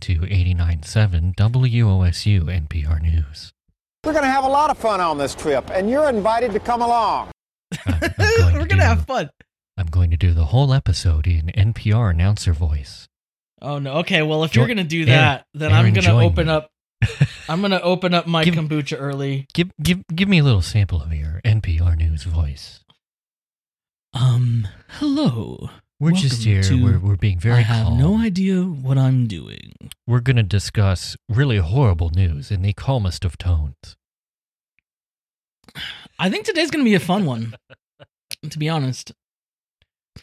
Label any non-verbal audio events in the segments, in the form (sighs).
to 89.7 WOSU NPR News. We're going to have a lot of fun on this trip, and you're invited to come along. I'm, I'm going (laughs) We're to gonna do- have fun. I'm going to do the whole episode in NPR announcer voice. Oh no. Okay. Well, if Jo- you're gonna do Aaron- that, then I'm gonna open me. up. (laughs) I'm gonna open up my Give- kombucha early. Give give give me a little sample of your NPR news voice. Um. Hello. We're just here. to We're we're being very I have calm. no idea what I'm doing. We're going to discuss really horrible news in the calmest of tones. I think today's gonna be a fun one. to be honest,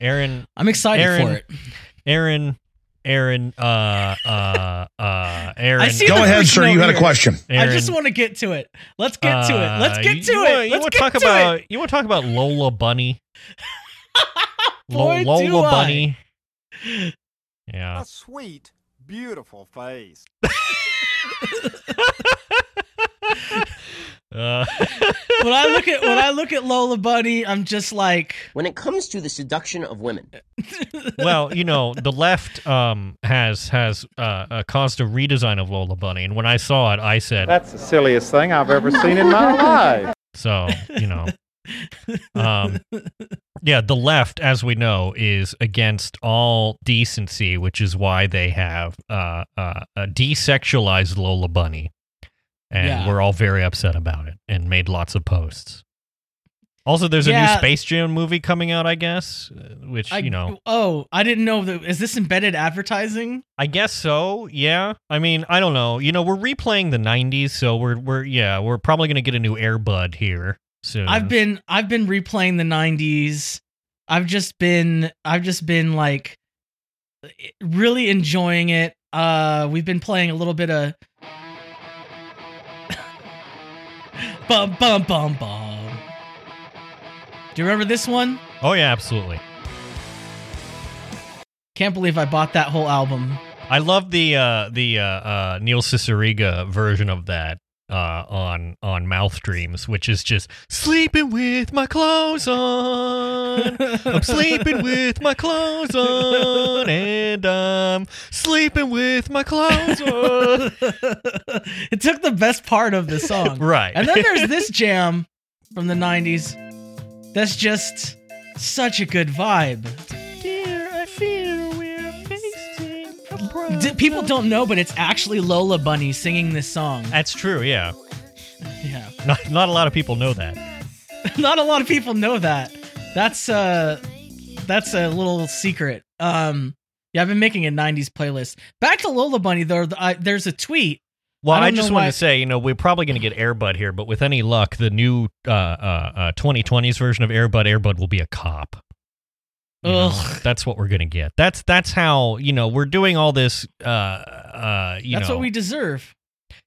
Aaron, I'm excited Aaron, for it. Aaron, Aaron, uh, uh, uh, Aaron. I see Go the ahead, sir. note You had a question. Aaron, I just want to get to it. Let's get to it. Let's uh, get to you it. wanna- Let's you want get talk to about it. you want to talk about Lola Bunny? (laughs) Boy, Lo- do Lola I. Bunny. (gasps) Yeah. A sweet, beautiful face. (laughs) Uh, (laughs) when I look at when I look at Lola Bunny, I'm just like, When it comes to the seduction of women, (laughs) well, you know, the left um, has has uh, uh, caused a redesign of Lola Bunny, and when I saw it, I said, That's the silliest thing I've ever seen in my life. so you know, um, yeah, the left, as we know, is against all decency, which is why they have uh, uh, uh, desexualized Lola Bunny, and Yeah. we're all very upset about it and made lots of posts. Also, there's a new Space Jam movie coming out, I guess, uh, which I, you know, oh, I didn't know that. Is this embedded advertising? I guess so. Yeah. I mean, I don't know. You know, we're replaying the '90s, so we're we're yeah, we're probably gonna get a new Airbud here soon. I've been I've been replaying the '90s. I've just been I've just been like really enjoying it. Uh, we've been playing a little bit of (laughs) bum bum bum bum. Do you remember this one? Oh yeah, absolutely. Can't believe I bought that whole album. I love the uh, the uh, uh, Neil Cicierega version of that uh, on on Mouth Dreams, which is just sleeping with my clothes on. I'm sleeping with my clothes on, and I'm sleeping with my clothes on. (laughs) it took the best part of the song. right. And then there's this jam from the 90s that's just such a good vibe. D- people don't know, but it's actually Lola Bunny singing this song. That's true. Yeah. (laughs) Yeah. Not not a lot of people know that. (laughs) Not a lot of people know that. That's uh that's a little secret. Um yeah, I've been making a 90s playlist. Back to Lola Bunny though, I, there's a tweet. Well, I I, just wanted to say, you know, we're probably going to get Airbud here, but with any luck, the new uh, uh, uh, 2020s version of Airbud, Airbud will be a cop. You know, Ugh. that's what we're going to get. That's that's how you know we're doing all this. Uh, uh, you That's know, what we deserve.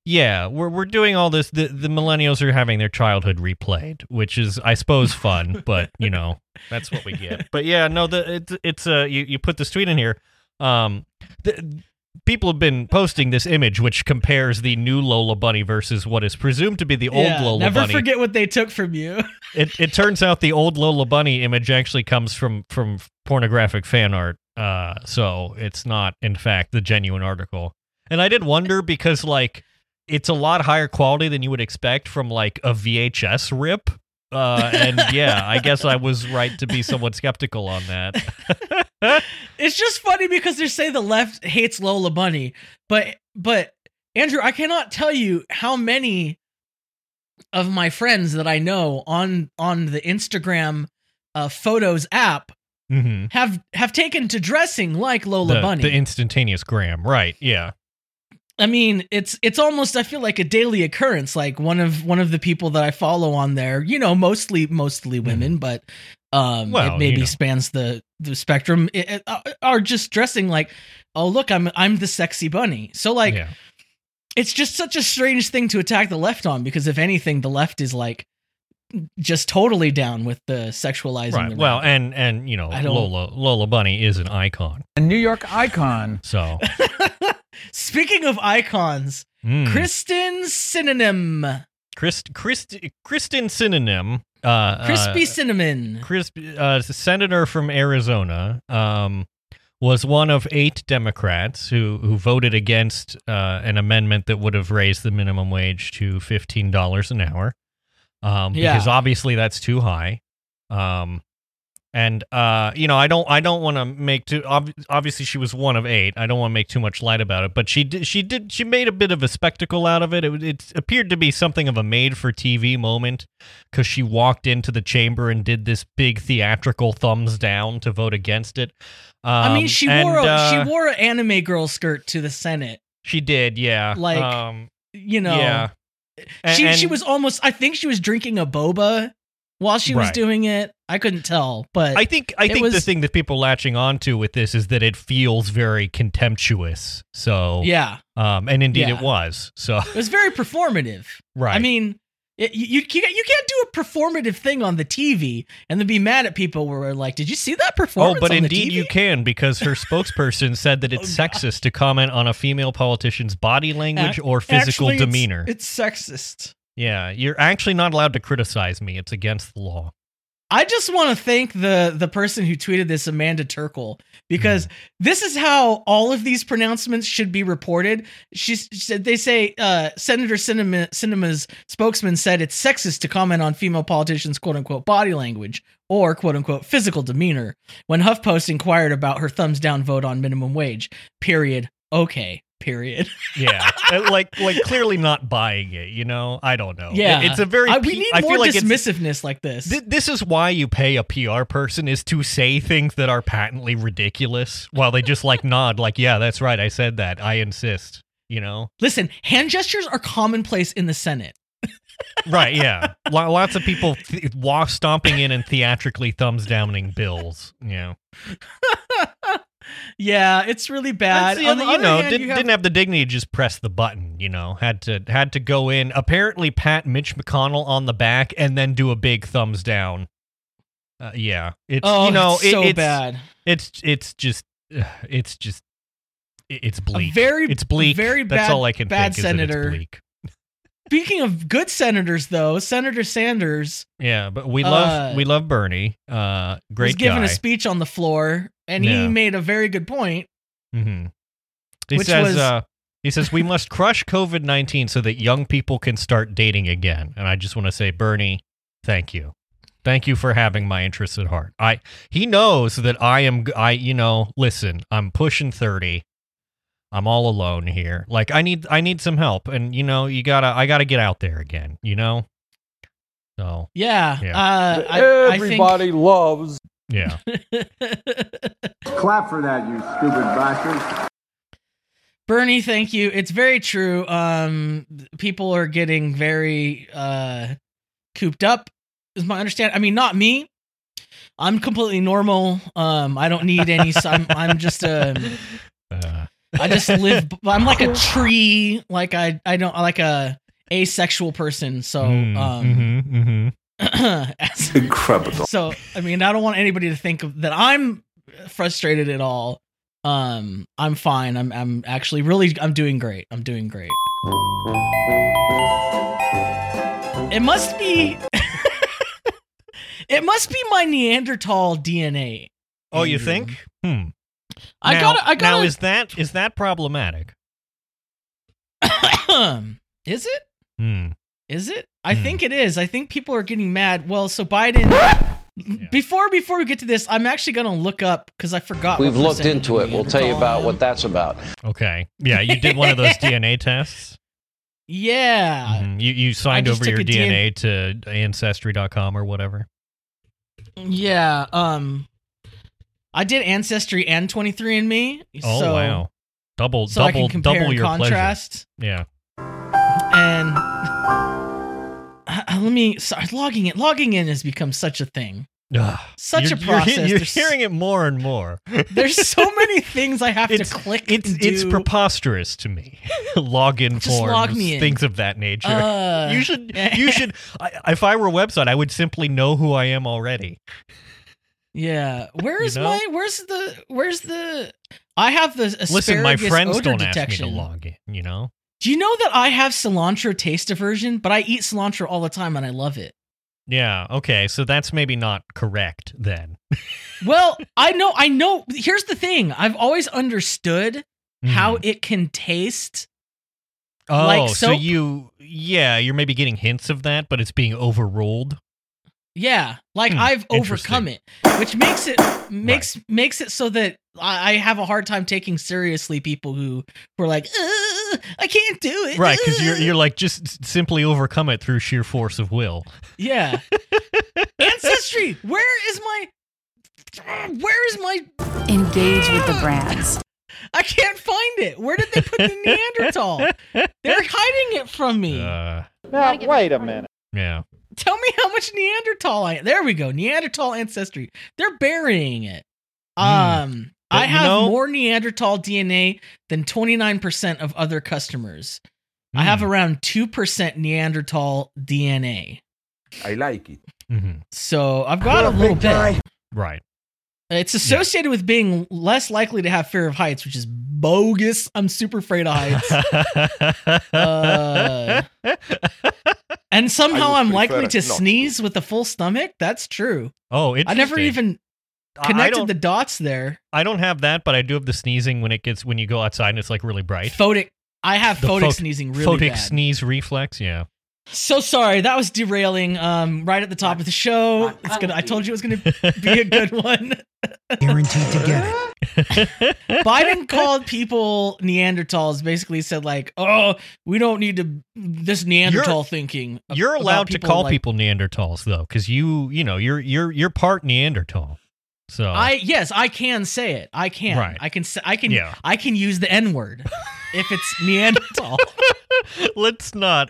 yeah, we're we're doing all this. The the millennials are having their childhood replayed, which is, I suppose, fun. (laughs) but you know, that's what we get. But yeah, no, the it's it's uh you you put this tweet in here. Um, the, people have been posting this image which compares the new Lola Bunny versus what is presumed to be the old Yeah, Lola never Bunny. Never forget what they took from you. (laughs) It it turns out the old Lola Bunny image actually comes from from pornographic fan art. Uh, so it's not in fact the genuine article. And I did wonder because like it's a lot higher quality than you would expect from like a VHS rip. Uh, and (laughs) yeah, I guess I was right to be somewhat skeptical on that. (laughs) it's just funny because they say the left hates Lola Bunny, but but Andrew, I cannot tell you how many of my friends that I know on on the Instagram uh, photos app hmm have have taken to dressing like Lola The, Bunny. the instantaneous gram, right? Yeah. I mean, it's it's almost I feel like a daily occurrence. Like one of one of the people that I follow on there, you know, mostly mostly women, but um, Mm-hmm. Well, it maybe you know. spans the the spectrum. It, it- uh, are just dressing like, oh look, I'm I'm the sexy bunny. So like, yeah. it's just such a strange thing to attack the left on because if anything, the left is like just totally down with the sexualizing. Right. the Well, and and you know, Lola Lola Bunny is an icon. A New York icon. So (laughs) speaking of icons, mm. Kristen synonym, Christ, Christ, Kristen Synonym, uh, crispy uh, cinnamon. Crisp, uh, senator from Arizona, um, was one of eight Democrats who who voted against uh, an amendment that would have raised the minimum wage to fifteen dollars an hour, um, Yeah. because obviously that's too high. Um, and uh, you know, I don't I don't want to make too ob- obviously she was one of eight. I don't want to make too much light about it, but she did she did she made a bit of a spectacle out of it. It, it appeared to be something of a made for TV moment because she walked into the chamber and did this big theatrical thumbs down to vote against it. Um, I mean, she and, wore a, uh, she wore an anime girl skirt to the Senate. she did, yeah. like, um, You know, yeah. A- she she and- was almost. I think she was drinking a boba while she was doing it. I couldn't tell, but I think I think the thing that people latching onto with this is that it feels very contemptuous. So yeah, um, and indeed Yeah. it was. So it was very performative. right. I mean, it, you, you can't you can't do a performative thing on the TV and then be mad at people where we're like, "Did you see that performance? Oh, but indeed TV?" you can because her spokesperson said that it's (laughs) Oh, sexist to comment on a female politician's body language or physical Actually, it's- demeanor. It's, sexist. Yeah, you're actually not allowed to criticize me. It's against the law. I just want to thank the the person who tweeted this, Amanda Terkel, because this is how all of these pronouncements should be reported. She said they say uh, Senator Sinema, Sinema's spokesman said it's sexist to comment on female politicians' quote unquote body language or quote unquote physical demeanor when HuffPost inquired about her thumbs down vote on minimum wage. Period. Okay. Period. (laughs) Yeah, Uh, like like clearly not buying it. You know, I don't know. Yeah. It- it's a very. I, we need I more feel like dismissiveness like this. Th- this is why you pay a PR person is to say things that are patently ridiculous while they just like (laughs) nod like yeah that's right I said that I insist you know Listen, hand gestures are commonplace in the Senate. (laughs) right yeah Lo- lots of people th- walk stomping in and theatrically thumbs downing bills you know yeah, it's really bad. That's the On the you know hand, did, you have- didn't have the dignity to just press the button you know had to had to go in apparently pat Mitch McConnell on the back and then do a big thumbs down uh, yeah it's oh, you know it's it- so it's, bad. It's it's just it's just it's bleak. very- it's bleak. very That's bad- all I can bad think is that senator. it's bleak. Speaking of good senators, though, Senator Sanders Yeah, but we love Uh, we love Bernie. Uh, was great giving guy. a speech on the floor, and Yeah. he made a very good point. Mm-hmm. He Which says was- uh, he says we must crush COVID nineteen so that young people can start dating again. And I just want to say, Bernie, thank you. Thank you for having my interests at heart. I he knows that I am I you know listen I'm pushing thirty. I'm all alone here. Like I need I need some help, and you know you gotta I gotta get out there again. You know, so Yeah, Yeah. Uh, I, I Everybody loves. yeah. (laughs) Clap for that, you stupid bastard. Bernie, thank you. It's very true. Um, people are getting very uh cooped up. Is my understand? I mean, not me. I'm completely normal. Um, I don't need any. I'm, I'm just a. (laughs) Uh, I just live. I'm like a (laughs) tree. Like I, I don't like a asexual person. So, mm, um, mhm, mhm. (clears throat) as- (laughs) Incredible. so I mean, I don't want anybody to think of, that I'm frustrated at all. Um, I'm fine. I'm, I'm actually really, I'm doing great. I'm doing great. It must be. (laughs) it must be my Neanderthal DNA. Oh, you think? Hmm. I Now- gotta. I Now gotta. Now is that is that problematic? (coughs) is it? Hmm. Is it? I Hmm. think it is. I think people are getting mad. Well, so Biden. (coughs) Before before we get to this, I'm actually gonna look up because I forgot. We've looked into it. We'll tell you about am. what that's about. Okay. Yeah, you did one of those (laughs) DNA tests. Yeah, Mhm. You you signed over your a DNA to ancestry.com or whatever. yeah. Um, I did Ancestry and 23andMe. Oh so, wow. Double So I double can double your contrast. pleasure. And uh, (laughs) let me. start logging in. Logging in has become such a thing. Ugh. Such You're- a you're (laughs) process. You're, hearing it more and more. (laughs) There's so many things I have It's- to click. It's it's preposterous to me. Login Just forms, log me in. things of that nature. Uh, you should you should. I, if I were a website, I would simply know who I am already. Yeah. Where's know? my where's the where's the I have the asparagus Listen, my friends don't detection. ask me to log in. You know. Do you know that I have cilantro taste aversion, but I eat cilantro all the time and I love it. Yeah. Okay. So that's maybe not correct then. Well, (laughs) I know, I know. Here's the thing: I've always understood how Hmm. it can taste. Oh, like so you, yeah, you're maybe getting hints of that, but it's being overruled. Yeah, like Hmm, I've overcome it, which makes it makes makes it so that I, I have a hard time taking seriously people who who are like, "Uh, I can't do it. Right, because you're uh." you're like just s- simply overcome it through sheer force of will. yeah. (laughs) Ancestry, where is my where is my Engage with the brands. I can't find it. Where did they put the Neanderthal? They're (laughs) hiding it from me. Uh, Now, wait a minute. yeah. Tell me how much Neanderthal I There we go. Neanderthal ancestry. They're burying it. Um But I have know- more Neanderthal DNA than 29% of other customers. I have Hmm. around 2% Neanderthal DNA. I like it. Mhm. So I've got a little bit. Right. It's associated with being less likely to have fear of heights, which is bogus. I'm super afraid of heights. (laughs) Uh, and somehow I would I'm likely to not. sneeze with a full stomach. That's true. oh, I never even I- I connected the dots there. I don't have that, but I do have the sneezing when it gets when you go outside and it's like really bright. Photic. I have The photic phot- sneezing really Photic bad. sneeze reflex. Yeah. So sorry, that was derailing. Um, right at the top of the show. It's gonna. I told you it was gonna (laughs) be a good one. Guaranteed to get it. (laughs) (laughs) Biden called people Neanderthals. Basically said like, "Oh, we don't need to this Neanderthal thinking." You're allowed to call like- people Neanderthals though, because you you know you're you're you're part Neanderthal. So I yes, I can say it. I can. Right. I can. say I can. Yeah. I can use the N word if it's Neanderthal. let's not.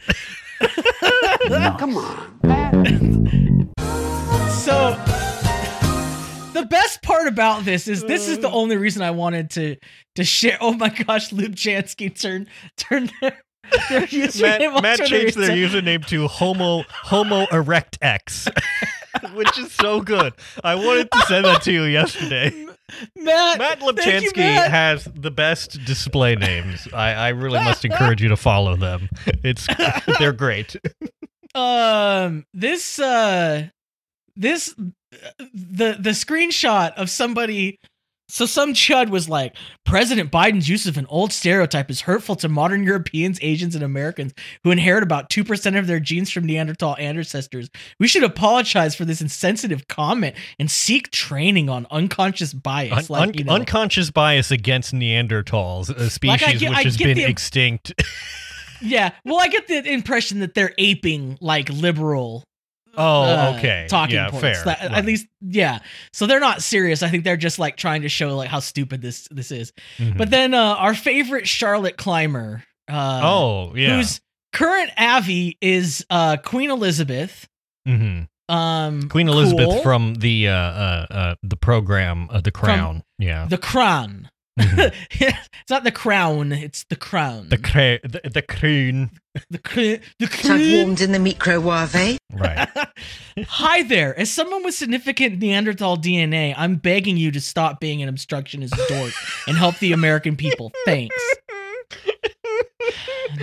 (laughs) Come on. So the best part about this is this is the uh. only reason I wanted to to share. Oh my gosh, Lubchansky turned turned their, their (laughs) username Matt, Matt changed their username to Homo Homo Erect X, (laughs) which is so good. I wanted to send that to you yesterday. Matt Matt thank you, Matt. has the best display names. I, I really must encourage you to follow them. It's (laughs) they're great. um this uh this the the screenshot of somebody so some chud was like president biden's use of an old stereotype is hurtful to modern europeans asians and americans who inherit about 2% of their genes from neanderthal ancestors. We should apologize for this insensitive comment and seek training on unconscious bias Un- like un- you know, unconscious bias against Neanderthals, uh, a species get- which has been the- extinct. (laughs) yeah. Well i get the impression that they're aping like liberal Oh, uh, okay. talking yeah, points. fair. That- At least, yeah. So they're not serious. I think they're just like trying to show like how stupid this this is. Mhm. But then uh, our favorite Charlotte Clymer, uh, oh, yeah. whose current Avi is uh, Queen Elizabeth. Mhm. Um, Queen Elizabeth cool. from the uh, uh, uh, the program uh, The Crown. yeah. the Crown. Mhm. (laughs) it's not the crown. It's the crown. the cra- the, the croon. the cr- the I've crown. warmed in the microwave. Right. (laughs) Hi there. As someone with significant Neanderthal DNA, I'm begging you to stop being an obstructionist dork and help the American people. (laughs) Thanks.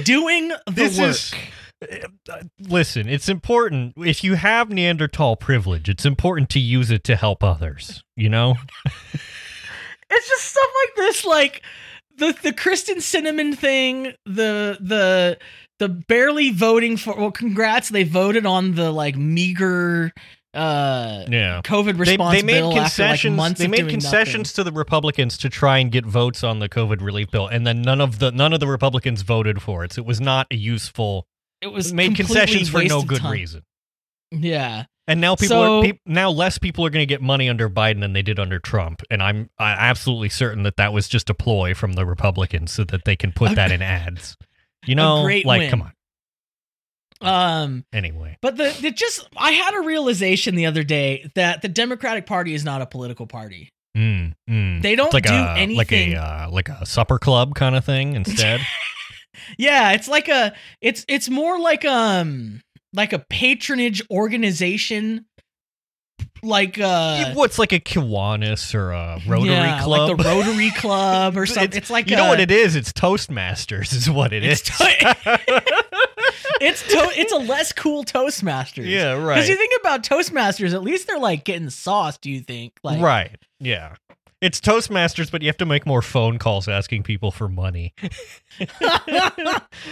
Doing the This work. is- Uh, Listen, it's important. If you have Neanderthal privilege, it's important to use it to help others. You know? It's just stuff like this, like the the Kristen Cinnamon thing, the the the barely voting for. Well, congrats, they voted on the like meager uh Yeah. COVID response they made bill after like concessions. they made doing concessions to the Republicans to try and get votes on the COVID relief bill, and then none of the none of the Republicans voted for it. So it was not a useful. It was made concessions for no good time. reason. Yeah. And now people So- are peop now less people are going to get money under Biden than they did under Trump, and I'm I'm absolutely certain that that was just a ploy from the Republicans so that they can put that in ads. (laughs) You know, like win. come on. Um. Anyway, But the, the just I had a realization the other day that the Democratic Party is not a political party. mm, mm. They don't It's like do a like a uh, like a supper club kind of thing (laughs) instead. yeah, it's like a it's it's more like um like a patronage organization like uh What's like a Kiwanis or a Rotary yeah, Club? like the (laughs) Rotary Club or something. It's, like you a, know what it is? It's Toastmasters, is what it It's is. (laughs) it's to- it's a less cool Toastmasters. Yeah, right. Because you think about Toastmasters, at least they're like getting sauce. Do you think? Like, right. Yeah. It's Toastmasters, but you have to make more phone calls asking people for money. (laughs)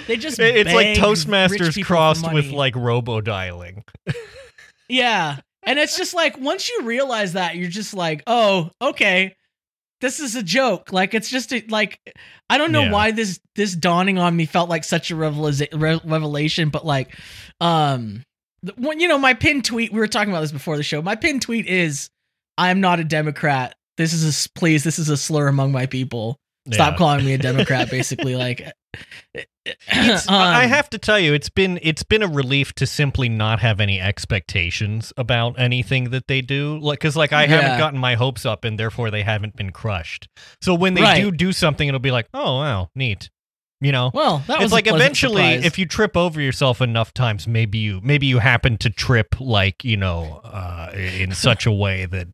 they just It- It's like Toastmasters crossed with like robo dialing. (laughs) yeah, and it's just like once you realize that, you're just like, oh, okay, this is a joke. Like it's just a, like I don't know Yeah. why this this dawning on me felt like such a revela- re- revelation, but like, um, the- when you know my pin tweet, we were talking about this before the show. My pin tweet is, "I'm not a Democrat. This is a please. This is a slur among my people. Stop Yeah. calling me a Democrat." (laughs) basically, like. It's- (laughs) I I um, have to tell you, it's been it's been a relief to simply not have any expectations about anything that they do. Like, because like I haven't gotten my hopes up, and therefore they haven't been crushed. So when they Right. do do something, it'll be like, oh wow, neat. You know, Well, that it's a like eventually, surprise. if you trip over yourself enough times, maybe you maybe you happen to trip like you know uh, in such a way that.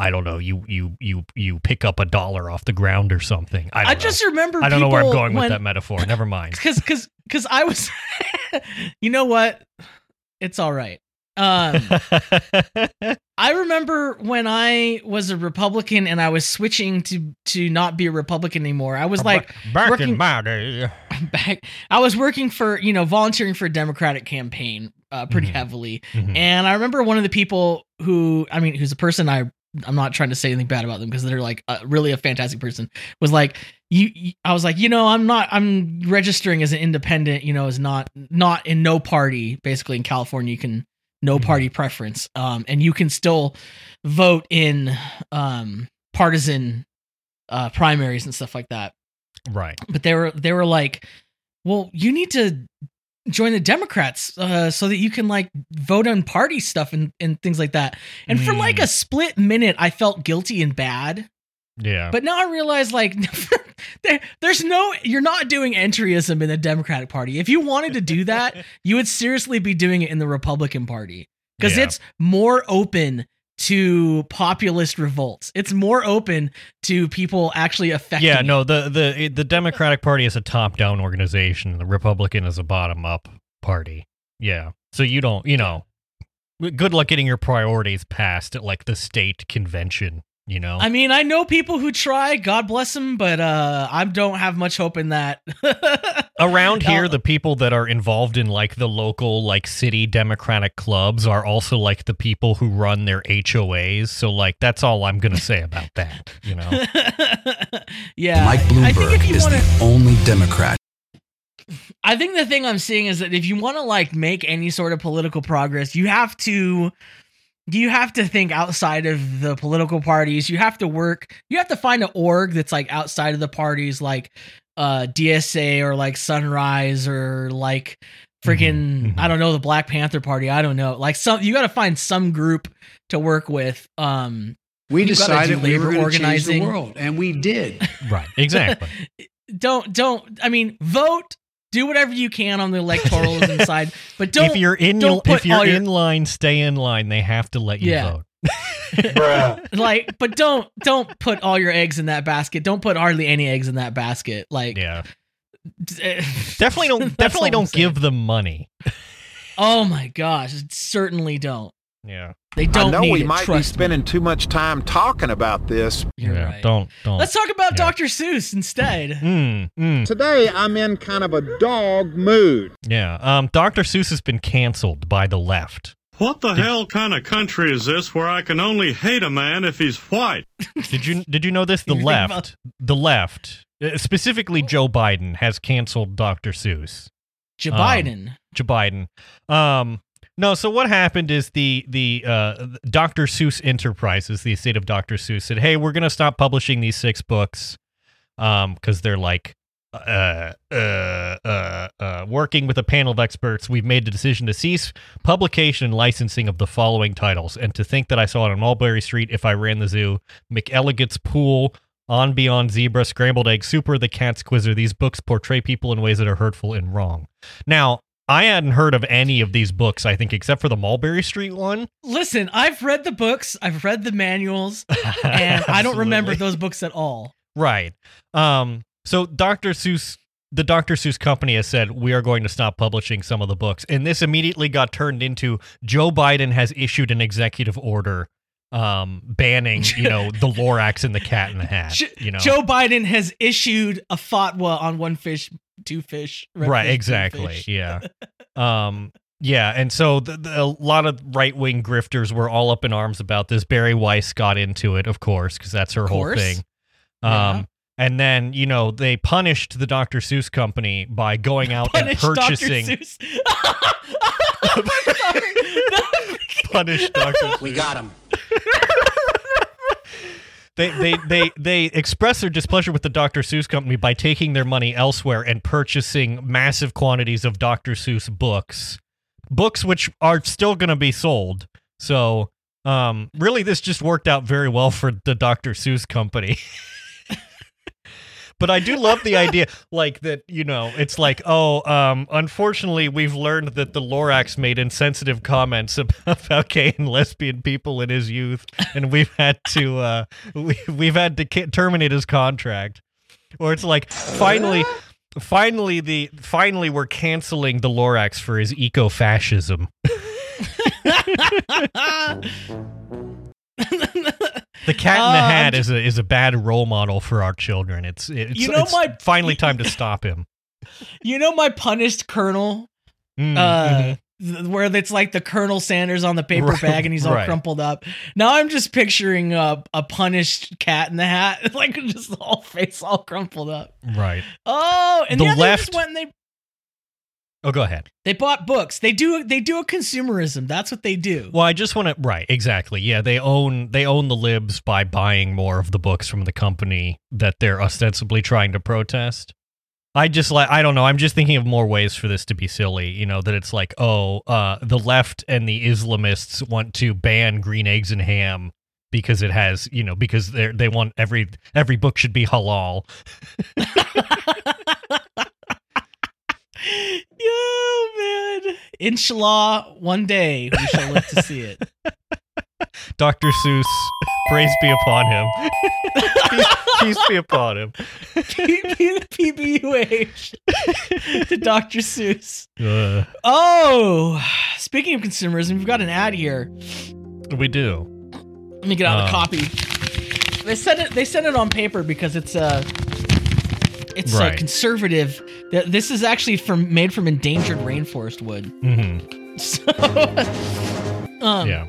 I don't know. You you you you pick up a dollar off the ground or something. I, I know. just remember. I don't know where I'm going when, with that metaphor. Never mind. (laughs) because because because I was. (laughs) you know what? It's all right. Um, (laughs) I remember when I was a Republican and I was switching to to not be a Republican anymore. I was like back working- in my day. back. I was working for you know volunteering for a Democratic campaign uh, pretty Mhm. heavily, Mhm. and I remember one of the people who I mean who's a person I I'm not trying to say anything bad about them because they're like uh, really a fantastic person was like you, you I was like you know I'm not I'm registering as an independent you know as not not in no party basically in California you can no Mhm. party preference um and you can still vote in um partisan uh primaries and stuff like that Right. but they were they were like, "Well, you need to join the Democrats uh, so that you can like vote on party stuff and and things like that." And for like Mm. a split minute, I felt guilty and bad. Yeah. But now I realize like (laughs) there, there's no you're not doing entryism in the Democratic Party. If you wanted to do that, (laughs) you would seriously be doing it in the Republican Party because Yeah. it's more open to populist revolts. It's more open to people actually affecting. yeah, no, the the the Democratic Party is a top-down organization. The Republican is a bottom-up party. Yeah. So you don't, you know, good luck getting your priorities passed at like the state convention, you know. I mean, I know people who try. God bless them, but uh, I don't have much hope in that. (laughs) Around here, the people that are involved in like the local like city democratic clubs are also like the people who run their HOAs. So like that's all I'm gonna say about that. You know. (laughs) yeah, Mike I think if Bloomberg you is wanna, the only Democrat I think the thing I'm seeing is that if you want to like make any sort of political progress, you have to you have to think outside of the political parties. You have to work. You have to find an org that's like outside of the parties, like uh DSA or like Sunrise or like freaking Mhm, mhm. I don't know the Black Panther Party. I don't know. Like some you got to find some group to work with. Um, We decided do we were labor going to change the world, and we did. right. Exactly. (laughs) don't don't. I mean, vote. Do whatever you can on the electoralism (laughs) side, but don't if you're in don't put if you're all your- in line, stay in line. They have to let you Yeah. vote. (laughs) like but don't don't put all your eggs in that basket don't put hardly any eggs in that basket like Yeah. (laughs) Definitely don't definitely don't saying. give them money. oh my gosh certainly don't Yeah. They don't I know need we it, might be spending me. too much time talking about this. You're yeah. right. Don't don't. let's talk about Yeah. dr seuss instead (laughs) Mm, mm, Today, I'm in kind of a dog mood. yeah. Um, Dr. Seuss has been canceled by the left. What the hell kind of country is this where I can only hate a man if he's white? (laughs) Did you did you know this? The left, about- the left, uh, specifically Joe Biden has canceled Dr. Seuss. joe Um, biden Joe Biden. Um, no. So what happened is the the uh, Dr. Seuss Enterprises, the estate of Dr. Seuss, said, "Hey, we're gonna stop publishing these six books, um, because they're like." Uh, uh, uh, uh, working with a panel of experts, we've made the decision to cease publication and licensing of the following titles. And to think that I saw it on Mulberry Street if I ran the zoo, McElligot's Pool, On Beyond Zebra, Scrambled Egg, Super, The Cat's Quizzer. These books portray people in ways that are hurtful and wrong. Now, I hadn't heard of any of these books, I think, except for the Mulberry Street one. listen i've read the books i've read the manuals (laughs) and i don't remember those books at all Right. Um, so Dr. Seuss the Dr. Seuss company has said we are going to stop publishing some of the books, and this immediately got turned into Joe Biden has issued an executive order um banning you know the Lorax and the Cat in the Hat. (laughs) You know, Joe Biden has issued a fatwa on one fish, two fish. right? fish, Exactly. fish. Yeah. (laughs) Um. Yeah, and so the, the, a lot of right wing grifters were all up in arms about this. Bari Weiss got into it, of course, because that's her whole course. thing. Yeah. Um, and then you know they punished the Dr. Seuss company by going out and Punish Dr. purchasing Seuss. (laughs) (laughs) punished Dr. We got him. They, they they they express their displeasure with the Dr. Seuss company by taking their money elsewhere and purchasing massive quantities of Dr. Seuss books, books which are still going to be sold. So, um, really, this just worked out very well for the Dr. Seuss company. (laughs) But I do love the idea, like that. You know, it's like, oh, um, unfortunately, we've learned that the Lorax made insensitive comments (laughs) about, about gay and lesbian people in his youth, and we've had to, uh, we, we've had to ca- terminate his contract. Or it's like, finally, finally, the finally, we're canceling the Lorax for his eco-fascism. (laughs) (laughs) The Cat in the Uh, Hat ju- is a is a bad role model for our children. It's it's, You know it's my- finally (laughs) time to stop him. you know my punished colonel Mm, uh mhm. th- where it's like the Colonel Sanders on the paper Right, bag and he's all right. crumpled up. Now I'm just picturing a, a punished cat in the hat, (laughs) like just the whole face all crumpled up. right. Oh, and The they left- just went and they Oh, go ahead. they bought books. They do they do a consumerism. That's what they do. Well, I just want to right, exactly. Yeah, they own they own the libs by buying more of the books from the company that they're ostensibly trying to protest. I just like I don't know. I'm just thinking of more ways for this to be silly. You know that it's like, oh, uh, the left and the Islamists want to ban green eggs and ham because it has, you know, because they they want every every book should be halal. (laughs) (laughs) (laughs) yeah, man. Inshallah, one day we shall live to see it. (laughs) Dr. Seuss, praise be upon him. peace, (laughs) peace be upon him. PBUH to Dr. Seuss. Uh, Oh, speaking of consumerism, we've got an ad here. we do. Let me get out Oh. a copy. They sent it. They sent it on paper because it's uh it's Right. conservative. This is actually from made from endangered rainforest wood. hmm So, (laughs) um, Yeah.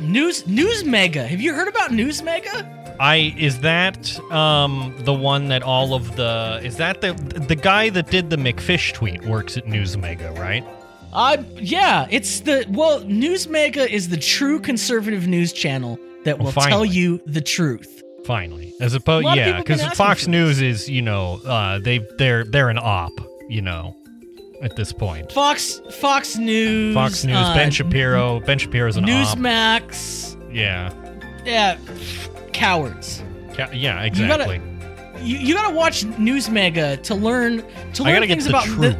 News News Mega. Have you heard about News Mega? I is that um the one that all of the is that the the guy that did the McFish tweet works at Newsmega, right? Uh, yeah, it's the well. News Mega is the true conservative news channel that Well, will tell you the truth. Finally, as opposed, A lot of yeah, people have been because Fox News is you know uh they they're they're an op, you know, at this point. Fox Fox News. Fox News, uh, Ben Shapiro, Ben Shapiro's an op. Newsmax. Yeah, Yeah, cowards. Ca- yeah, You gotta- exactly. You, you gotta watch News Mega to learn to learn things the about truth.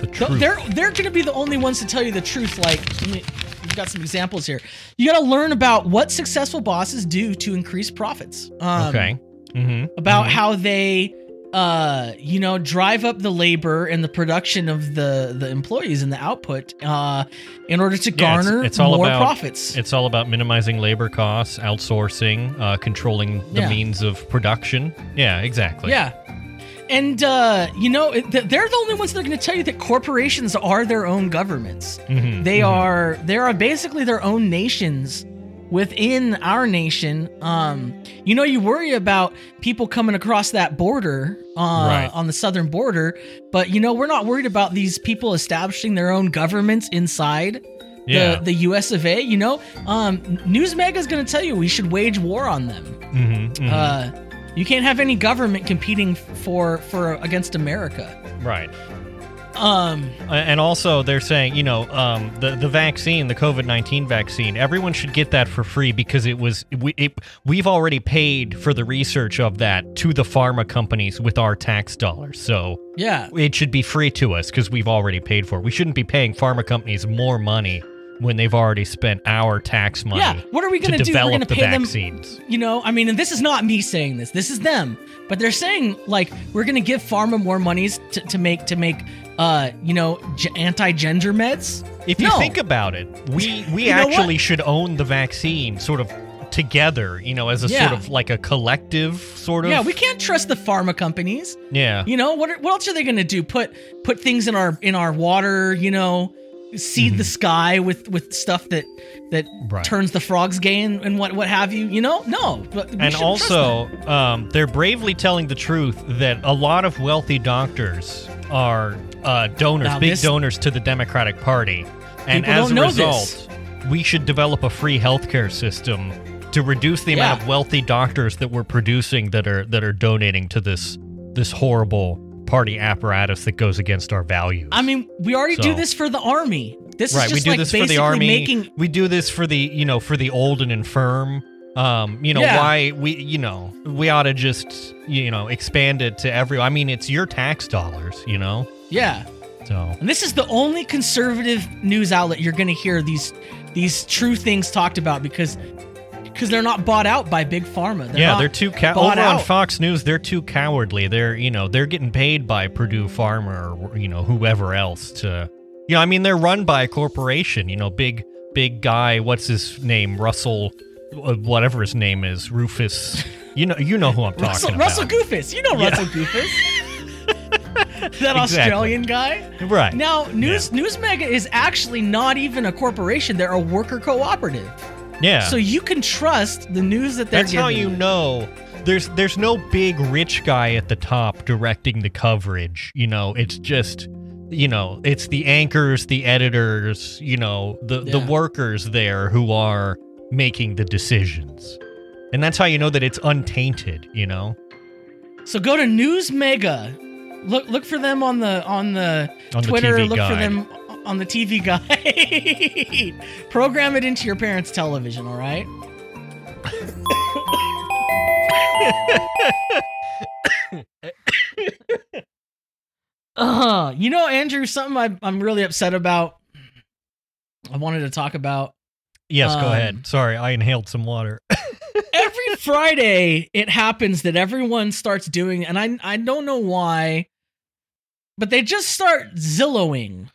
The, The, truth. they're they're gonna be the only ones to tell you the truth. Like, let me, we've got some examples here. You gotta learn about what successful bosses do to increase profits. Um, okay. Mm-hmm. about how they uh you know drive up the labor and the production of the the employees and the output uh in order to Yeah, it's- garner it's all more about- profits It's all about minimizing labor costs, outsourcing, uh, controlling the Yeah. means of production. Yeah, exactly. yeah and uh you know they're the only ones that are going to tell you that corporations are their own governments Mhm, they mhm. are they are basically their own nations within our nation um you know you worry about people coming across that border uh, Right. on the southern border but you know we're not worried about these people establishing their own governments inside Yeah. the, the US of A, you know, um, Newsmega is going to tell you we should wage war on them. Mhm, mhm. Uh, you can't have any government competing for for against America. right. Um, And also, they're saying, you know, um, the the vaccine, the COVID nineteen vaccine, everyone should get that for free because it was we it, we've already paid for the research of that to the pharma companies with our tax dollars. So yeah, it should be free to us because we've already paid for it. We shouldn't be paying pharma companies more money when they've already spent our tax money Yeah, what are we gonna do? We're gonna the pay them vaccines. you know i mean and this is not me saying this this is them but they're saying like we're gonna give pharma more monies to, to make to make uh you know g- anti-gender meds If you No. think about it, we we You actually should own the vaccine sort of together, you know, as a Yeah. sort of like a collective sort of yeah we can't trust the pharma companies Yeah. you know what are, what else are they gonna do put put things in our in our water you know seed the sky with with stuff that that Mm-hmm. Right. turns the frogs gay and, and what what have you you know no and shouldn't trust them. also, um, they're bravely telling the truth that a lot of wealthy doctors are uh, donors, Now big this- donors to the Democratic Party. And as a result, we should develop a free healthcare system to reduce the amount of wealthy doctors that we're producing that are that are donating to this this horrible party apparatus that goes against our values. I mean, we already do this for the army. This right, is we do like this for the army. making we do this for the you know for the old and infirm. Um, you know Yeah. why we you know we ought to just you know expand it to every. I mean, it's your tax dollars. You know, yeah. so And this is the only conservative news outlet you're going to hear these these true things talked about because because they're not bought out by big pharma. They're yeah, they're too cow- over on. Fox News. They're too cowardly. They're you know they're getting paid by Purdue Pharma or you know whoever else to. You know, I mean, they're run by a corporation. You know, big big guy. What's his name? Russell, uh, whatever his name is, Rufus. You know, you know who I'm talking Russell, about. Russell Goofus. You know Yeah. Russell Goofus. (laughs) that Australian guy. Right. Now, News News Mega is actually not even a corporation. They're a worker cooperative. Yeah. So you can trust the news that they're That's how you know there's there's no big rich guy at the top directing the coverage. You know, it's just you know, it's the anchors, the editors, you know, the the workers there who are making the decisions. And that's how you know that it's untainted, you know? So go to News Mega. Look look for them on the on the On the Twitter. TV look for them on the TV guide. (laughs) Program it into your parents' television. All right. (coughs) uh, you know, Andrew, something I, I'm really upset about. I wanted to talk about Yes, go Um, ahead. Sorry, I inhaled some water. (laughs) every Friday it happens that everyone starts doing, and I I don't know why, but they just start Zillowing.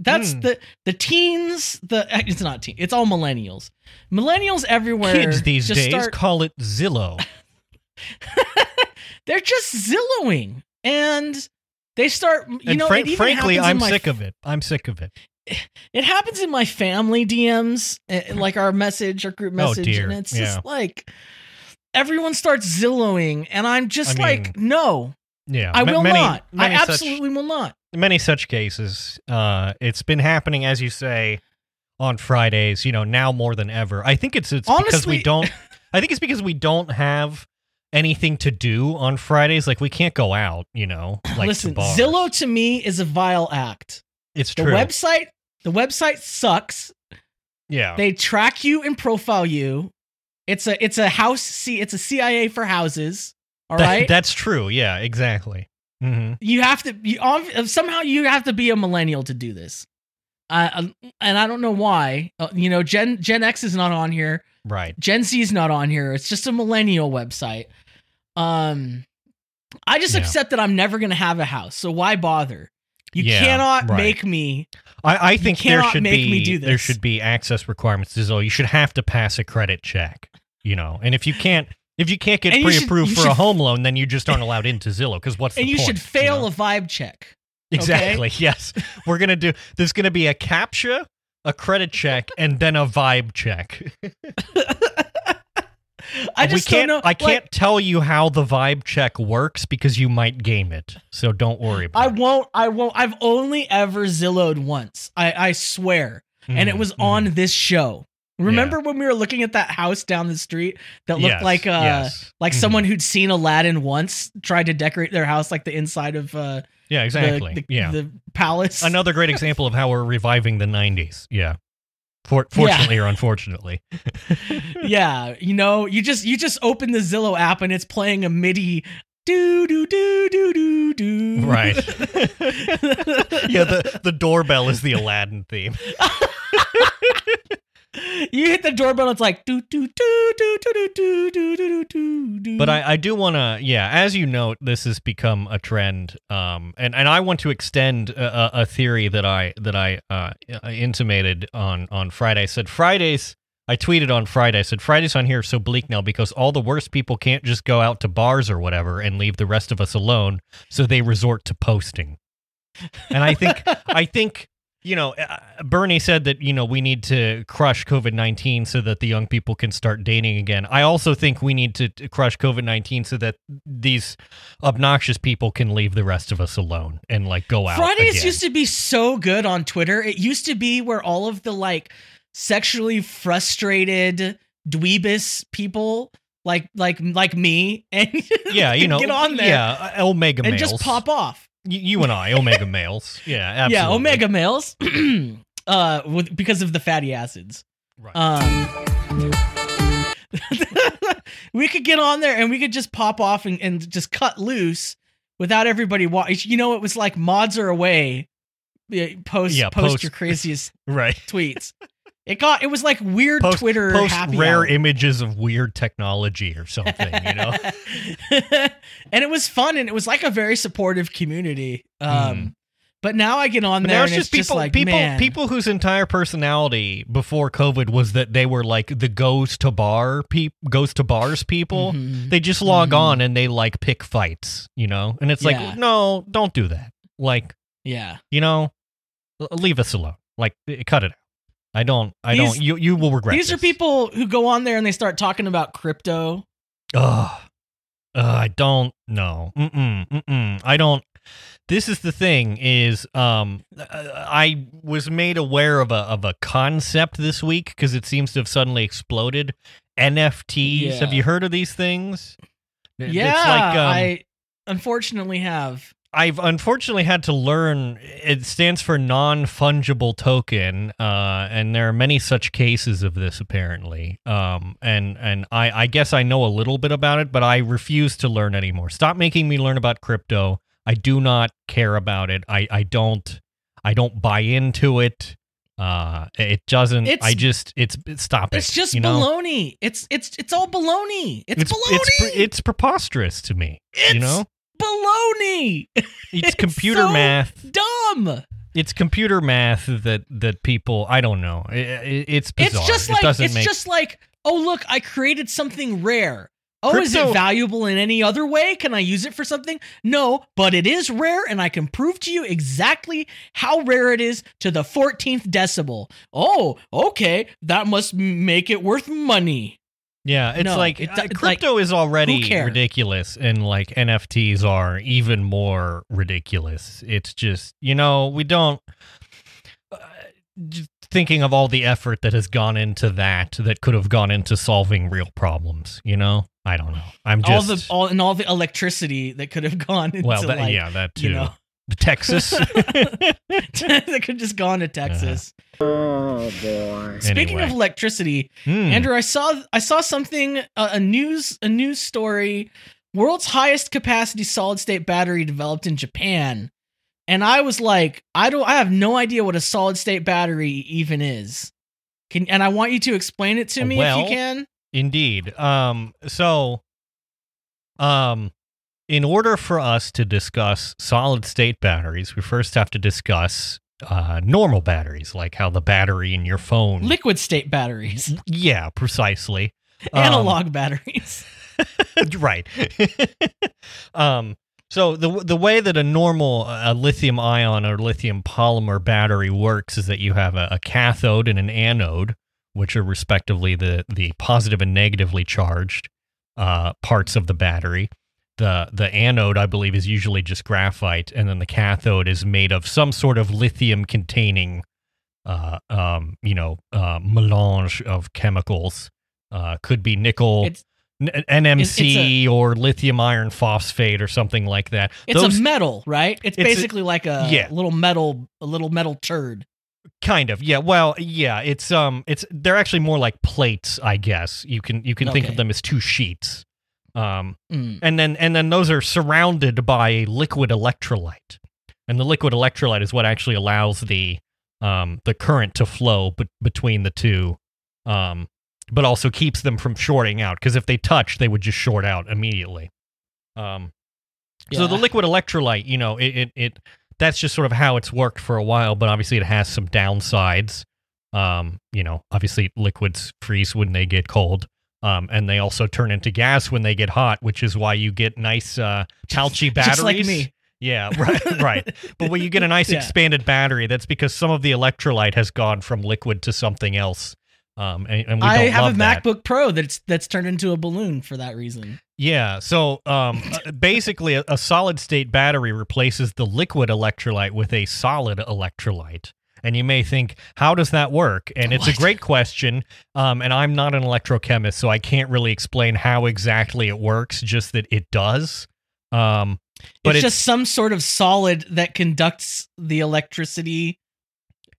That's Hmm. the the teens. The it's not teen. It's all millennials. Millennials everywhere. Kids these days start- call it Zillow. (laughs) they're just Zillowing, and they start. You and know, frank- it even frankly, I'm my sick of it. I'm sick of it. it happens in my family DMs, eh, like our message, our group Oh, message, dear. and it's Yeah. just like everyone starts Zillowing, and I'm just I like, mean, no, Yeah, I will many- not. I many such- absolutely will not. Many such cases. Uh, it's been happening, as you say, on Fridays. You know, now more than ever. I think it's it's because we (laughs) don't. I think it's because we don't have anything to do on Fridays. Like we can't go out. You know, (clears throat) like Listen, to. Zillow to me is a vile act. It's true. The website, the website sucks. yeah. They track you and profile you. It's a it's a house. See, it's a CIA for houses. All That- right. That's true. Yeah. Exactly. Hmm you have to you, somehow you have to be a millennial to do this. Uh, um, and I don't know why. Uh, you know, Gen Gen X is not on here. Right. Gen Z is not on here. It's just a millennial website. Um, I just Yeah. accept that I'm never gonna have a house, so why bother? You Yeah, cannot right. make me. I, I think there should make be me do there should be access requirements to Zillow. You should have to pass a credit check. You know, and if you can't. If you can't get And pre-approved you for a home loan, then you just aren't allowed into Zillow. Because what's And you point, should fail know? a vibe check. Exactly. (laughs) Yes. We're gonna do. There's gonna be a captcha, a credit check, and then a vibe check. (laughs) I just can't. know. I like, can't tell you how the vibe check works because you might game it. So don't worry. About I it. won't. I won't. I've only ever Zillowed once. I I swear. and it Mhm, was mhm. on this show. Remember when we were looking at that house down the street that looked Yes, like uh yes. like Mhm. someone who'd seen Aladdin once tried to decorate their house like the inside of uh Yeah. Exactly. the, yeah. the palace. Another great (laughs) example of how we're reviving the '90s. Yeah. For, fortunately or unfortunately. (laughs) yeah, you know, you just you just open the Zillow app and it's playing a MIDI do do do do do do. Right. (laughs) yeah. The the doorbell is the Aladdin theme. You hit the doorbell. It's like do do do do do do do do do do. But I, I do want to, yeah, as you note, this has become a trend, um, and and I want to extend a, a- theory that I that I uh, intimated on on Friday. I said Fridays. I tweeted on Friday. I said Fridays on here are so bleak now because all the worst people can't just go out to bars or whatever and leave the rest of us alone, so they resort to posting. And I think I think you know uh, Bernie said that you know we need to crush COVID nineteen so that the young people can start dating again. I also think we need to, crush COVID nineteen so that these obnoxious people can leave the rest of us alone and like go out. Fridays again. used to be so good on Twitter. It used to be where all of the like sexually frustrated dweebus people like like like me and yeah, (laughs) you know, get on there yeah, uh, omega and males, just pop off. You and I, omega males, (laughs) yeah, absolutely. Yeah, omega males (clears throat) uh with because of the fatty acids. Right. Um (laughs) we could get on there and we could just pop off and, and just cut loose without everybody watching. You know, it was like mods are away. Post Yeah, post, post- your craziest (laughs) right. tweets. It got it was like weird Post, Twitter post rare hour. images of weird technology or something, you know. (laughs) and it was fun and it was like a very supportive community. Um but now I get on But there now and it's it's just just people, like people, man, people whose entire personality before COVID was that they were like the goes to bar peop, goes to bars people. Mhm. They just log Mhm. on and they like pick fights, you know. And it's Yeah. like, no, don't do that. Like, yeah. you know, leave us alone. Like, eh, cut it out. I don't. I These- don't. You you will regret. These are this. people who go on there and they start talking about crypto. Ugh. Ugh, I don't know. Mm-mm, mm-mm. I don't. This is the thing is um I was made aware of a of a concept this week because it seems to have suddenly exploded. NFTs. Have you heard of these things? It's Yeah, like, um, I unfortunately have. I've unfortunately had to learn it stands for non fungible token, uh, and there are many such cases of this apparently. Um, and and I, I guess I know a little bit about it, but I refuse to learn anymore. Stop making me learn about crypto. I do not care about it. I, I don't I don't buy into it. Uh, it doesn't. It's- I just it's stop it. It's just you know? baloney. It's it's it's all baloney. It's, It's baloney. it's it's preposterous to me. you know, baloney. it's, (laughs) it's computer so math. Dumb. it's computer math that that people I don't know. I- I- it's bizarre. It's just like it's make just like oh look, I created something rare. Oh, is it valuable in any other way? Can I use it for something? No, but it is rare, and I can prove to you exactly how rare it is to the 14th decibel. Oh, okay, that must make it worth money. Yeah. It's No, like it uh, do- like, crypto is already ridiculous, and like NFTs are even more ridiculous. It's just you know we don't. Uh, thinking of all the effort that has gone into that that could have gone into solving real problems you know i don't know i'm all just the all and all the electricity that could have gone into well that, like, yeah that too you know texas (laughs) that could just gone to Texas. Oh boy. Speaking of electricity, Hmm. Andrew, I saw I saw something uh, a news a news story. World's highest capacity solid state battery developed in Japan, and I was like, I don't, I have no idea what a solid state battery even is. Can and I want you to explain it to me if you can. Indeed. Um so um in order for us to discuss solid state batteries, we first have to discuss uh normal batteries, like how the battery in your phone Liquid state batteries, Yeah, precisely. (laughs) Um, analog batteries. (laughs) right. (laughs) um so the the way that a normal uh, lithium ion or lithium polymer battery works is that you have a, a cathode and an anode, which are respectively the the positive and negatively charged uh, parts of the battery. The the anode, I believe, is usually just graphite, and then the cathode is made of some sort of lithium containing, uh, um, you know, uh, melange of chemicals. Uh, could be nickel, It's N- NMC or lithium iron phosphate or something like that. it's Those a metal, right? It's, It's a- basically like a yeah. little metal, a little metal turd. kind of yeah. Well, yeah. It's um, it's they're actually more like plates, I guess. You can you can think of them as two sheets. Um, Mm. and then and then those are surrounded by a liquid electrolyte, and the liquid electrolyte is what actually allows the um the current to flow bet between the two um, but also keeps them from shorting out because if they touch, they would just short out immediately. Um, so the liquid electrolyte, you know, it, it it that's just sort of how it's worked for a while, but obviously it has some downsides. Um, you know, obviously liquids freeze when they get cold. Um, and they also turn into gas when they get hot, which is why you get nice uh, pouchy batteries. Just like me. Yeah, (laughs) right, right. But when you get a nice Yeah. expanded battery, that's because some of the electrolyte has gone from liquid to something else. Um, and, and we I have a that. MacBook Pro that's that's turned into a balloon for that reason. Yeah. So um, uh, basically, a, a solid state battery replaces the liquid electrolyte with a solid electrolyte. And you may think, how does that work? And it's What? a great question. Um, and I'm not an electrochemist, so I can't really explain how exactly it works, just that it does. Um, but it's, it's, just some sort of solid that conducts the electricity.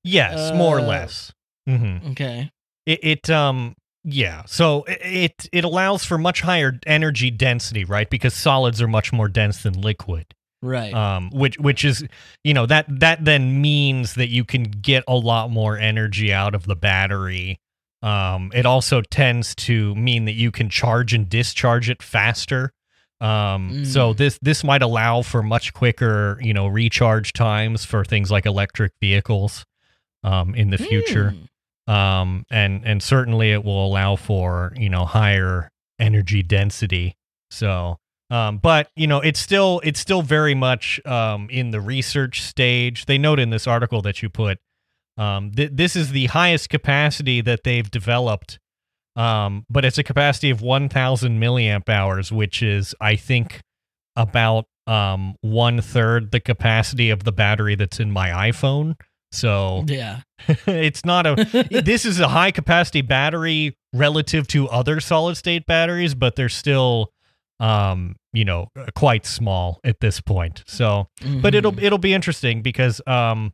yes, more or uh, less. hmm Okay. It, it um yeah. So it it allows for much higher energy density, right? Because solids are much more dense than liquid. Right. um, which which is you know that that then means that you can get a lot more energy out of the battery. Um, it also tends to mean that you can charge and discharge it faster. Um, So Mm. this this might allow for much quicker you know recharge times for things like electric vehicles um, in the future Hmm. um, and and certainly it will allow for you know higher energy density. So, um, but you know it's still it's still very much um, in the research stage. They note in this article that you put um, th- this is the highest capacity that they've developed, um, but it's a capacity of 1,000 milliamp hours, which is I think about um, one third the capacity of the battery that's in my iPhone. So Yeah. (laughs) it's not a (laughs) this is a high capacity battery relative to other solid state batteries but they're still um you know quite small at this point so but Mhm. it'll it'll be interesting because um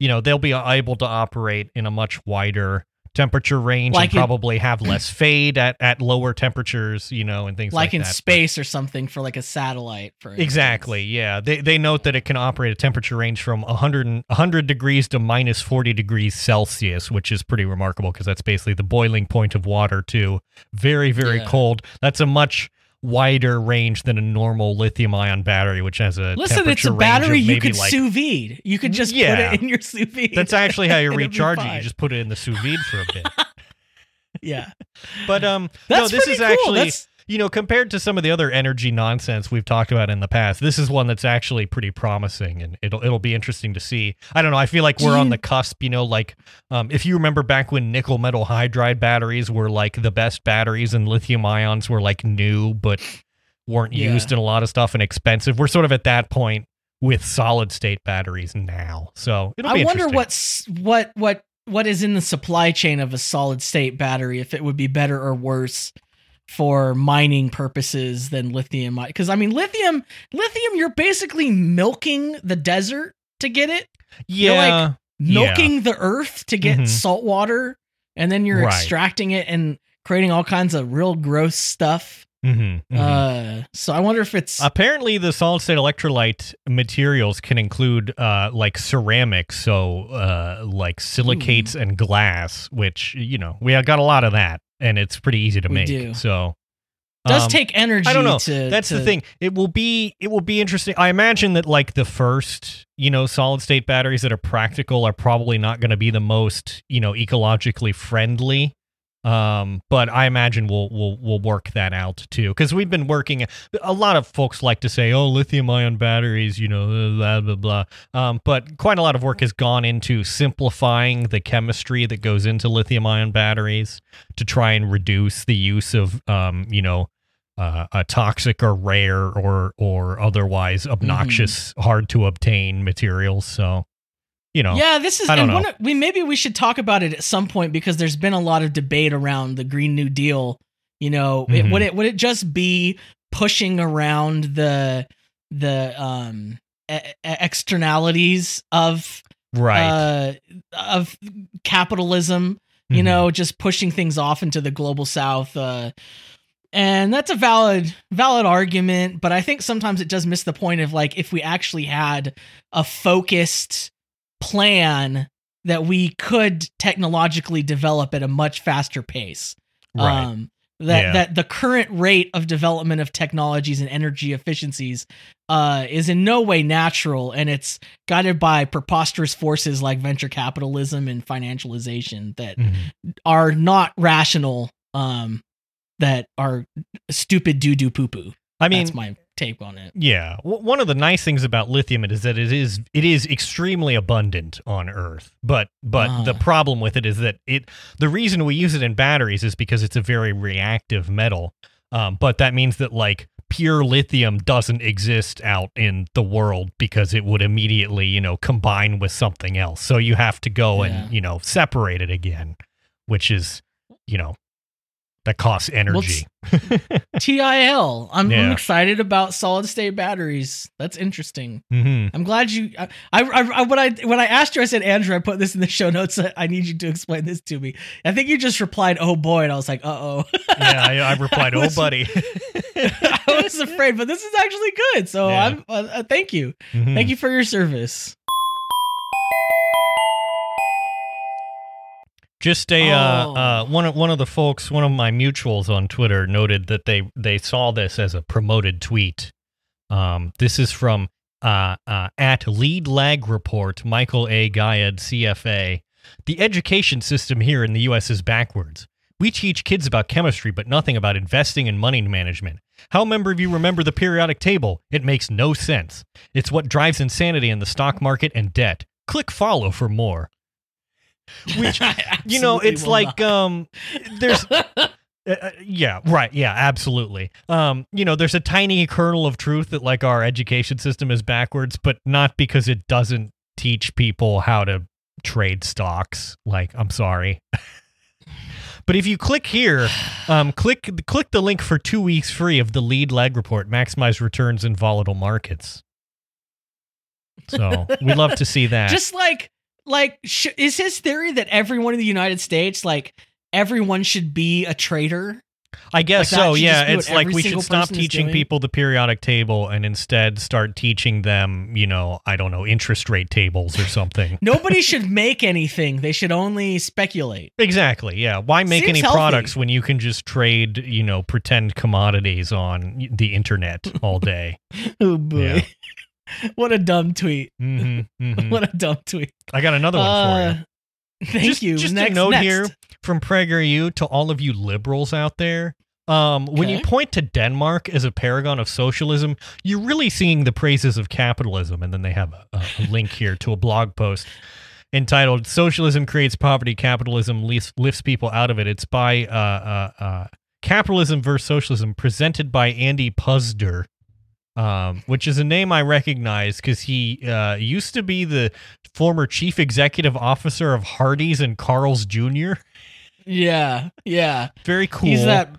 you know they'll be able to operate in a much wider temperature range Like and in- probably have (clears throat) less fade at at lower temperatures you know and things like, like in that. But- space or something for like a satellite. For instance. Exactly. Yeah. They they note that it can operate a temperature range from 100 100 degrees to minus 40 degrees Celsius, which is pretty remarkable because that's basically the boiling point of water too. very very Yeah. cold. That's a much wider range than a normal lithium ion battery which has a Listen, it's a battery you could like sous vide. You could just Yeah. put it in your sous vide. That's actually how (laughs) you recharge it. You just put it in the sous vide for a bit. (laughs) yeah. But um That's no, this is cool. actually That's- you know, compared to some of the other energy nonsense we've talked about in the past, this is one that's actually pretty promising, and it'll it'll be interesting to see. I don't know. I feel like we're on the cusp. You know, like um, if you remember back when nickel metal hydride batteries were like the best batteries, and lithium ions were like new but weren't Yeah. used in a lot of stuff and expensive. We're sort of at that point with solid state batteries now. So it'll be I wonder what's what what what is in the supply chain of a solid state battery if it would be better or worse for mining purposes than lithium because I mean lithium lithium you're basically milking the desert to get it yeah. you're like Yeah. milking the earth to get Mhm. salt water and then you're Right. extracting it and creating all kinds of real gross stuff Mhm, mhm. uh so I wonder if it's Apparently, the solid state electrolyte materials can include uh, like ceramics, so uh, like silicates and glass, which you know we got a lot of that, and it's pretty easy to We make. do. So does um, take energy I don't know. to That's the thing. It will be it will be interesting. I imagine that like the first you know solid state batteries that are practical are probably not going to be the most you know ecologically friendly. Um, but I imagine we'll we'll we'll work that out too because we've been working. A lot of folks like to say, "Oh, lithium ion batteries," you know, blah blah blah. Um, but quite a lot of work has gone into simplifying the chemistry that goes into lithium ion batteries to try and reduce the use of um, you know, uh, a toxic or rare or or otherwise obnoxious, hard to obtain materials. So, you know, Yeah, this is. I don't and know. one- we maybe we should talk about it at some point because there's been a lot of debate around the Green New Deal. You know, it, Mhm. would it would it just be pushing around the the um e- externalities of right? uh of capitalism? You Mhm. know, just pushing things off into the global south. Uh, and that's a valid valid argument, but I think sometimes it does miss the point of like if we actually had a focused plan that we could technologically develop at a much faster pace. Right. Um, that Yeah. that the current rate of development of technologies and energy efficiencies uh, is in no way natural, and it's guided by preposterous forces like venture capitalism and financialization that Mhm. are not rational. Um, that are stupid doo doo poo poo. I mean, That's my take on it. Yeah, w- one of the nice things about lithium is that it is it is extremely abundant on Earth. But but the Ah. problem with it is that it the reason we use it in batteries is because it's a very reactive metal. Um, but that means that like pure lithium doesn't exist out in the world because it would immediately you know combine with something else. So you have to go Yeah. and you know separate it again, which is you know that costs energy. (laughs) TIL. I'm, I'm excited about solid state batteries. That's interesting. hmm I'm glad you. I, I, I, when I when I asked you, I said, Andrew, I put this in the show notes. (laughs) I need you to explain this to me. I think you just replied, "Oh boy," and I was like, "Uh oh." (laughs) Yeah, I, I replied, "Oh, was- buddy." I was afraid, but this is actually good. So Yeah. I'm. Uh, uh, thank you. Mhm. Thank you for your service. Just a uh, Oh. uh, one of one of the folks, one of my mutuals on Twitter noted that they they saw this as a promoted tweet. Um, this is from uh, uh, at Lead Lag Report, Michael A. Gayed, CFA. The education system here in the U.S. is backwards. We teach kids about chemistry, but nothing about investing and money management. How many of you remember the periodic table? It makes no sense. It's what drives insanity in the stock market and debt. Click follow for more. (laughs) Which you know it's like not. um there's (laughs) uh, uh, yeah right yeah absolutely. Um you know there's a tiny kernel of truth that like our education system is backwards but not because it doesn't teach people how to trade stocks. Like i'm sorry. (laughs) But if you click here um click click the link for two weeks free of the lead lag report maximize returns in volatile markets. So we love to see that. Just like like sh- is his theory that everyone in the United States like everyone should be a trader? I guess Like, so. Yeah, it's like we should stop teaching people the periodic table and instead start teaching them, you know, I don't know, interest rate tables or something. (laughs) Nobody should make anything. They should only speculate. exactly. Yeah. Why make Seems any healthy. products when you can just trade, you know, pretend commodities on the internet all day? (laughs) Oh boy. (laughs) what a dumb tweet. hmm hmm (laughs) What a dumb tweet. I got another one for you. Uh, (laughs) Thank just, you. Just next, a note next. here from PragerU to all of you liberals out there. Um, when you point to Denmark as a paragon of socialism, you're really seeing the praises of capitalism. And then they have a, a link here to a blog post entitled "Socialism Creates Poverty, Capitalism Lifts, lifts People Out of It." It's by uh, uh, uh, Capitalism versus Socialism, presented by Andy Puzder. Um, which is a name I recognize because he uh, used to be the former chief executive officer of Hardee's and Carl's Jr. Yeah, yeah. Very cool. He's that.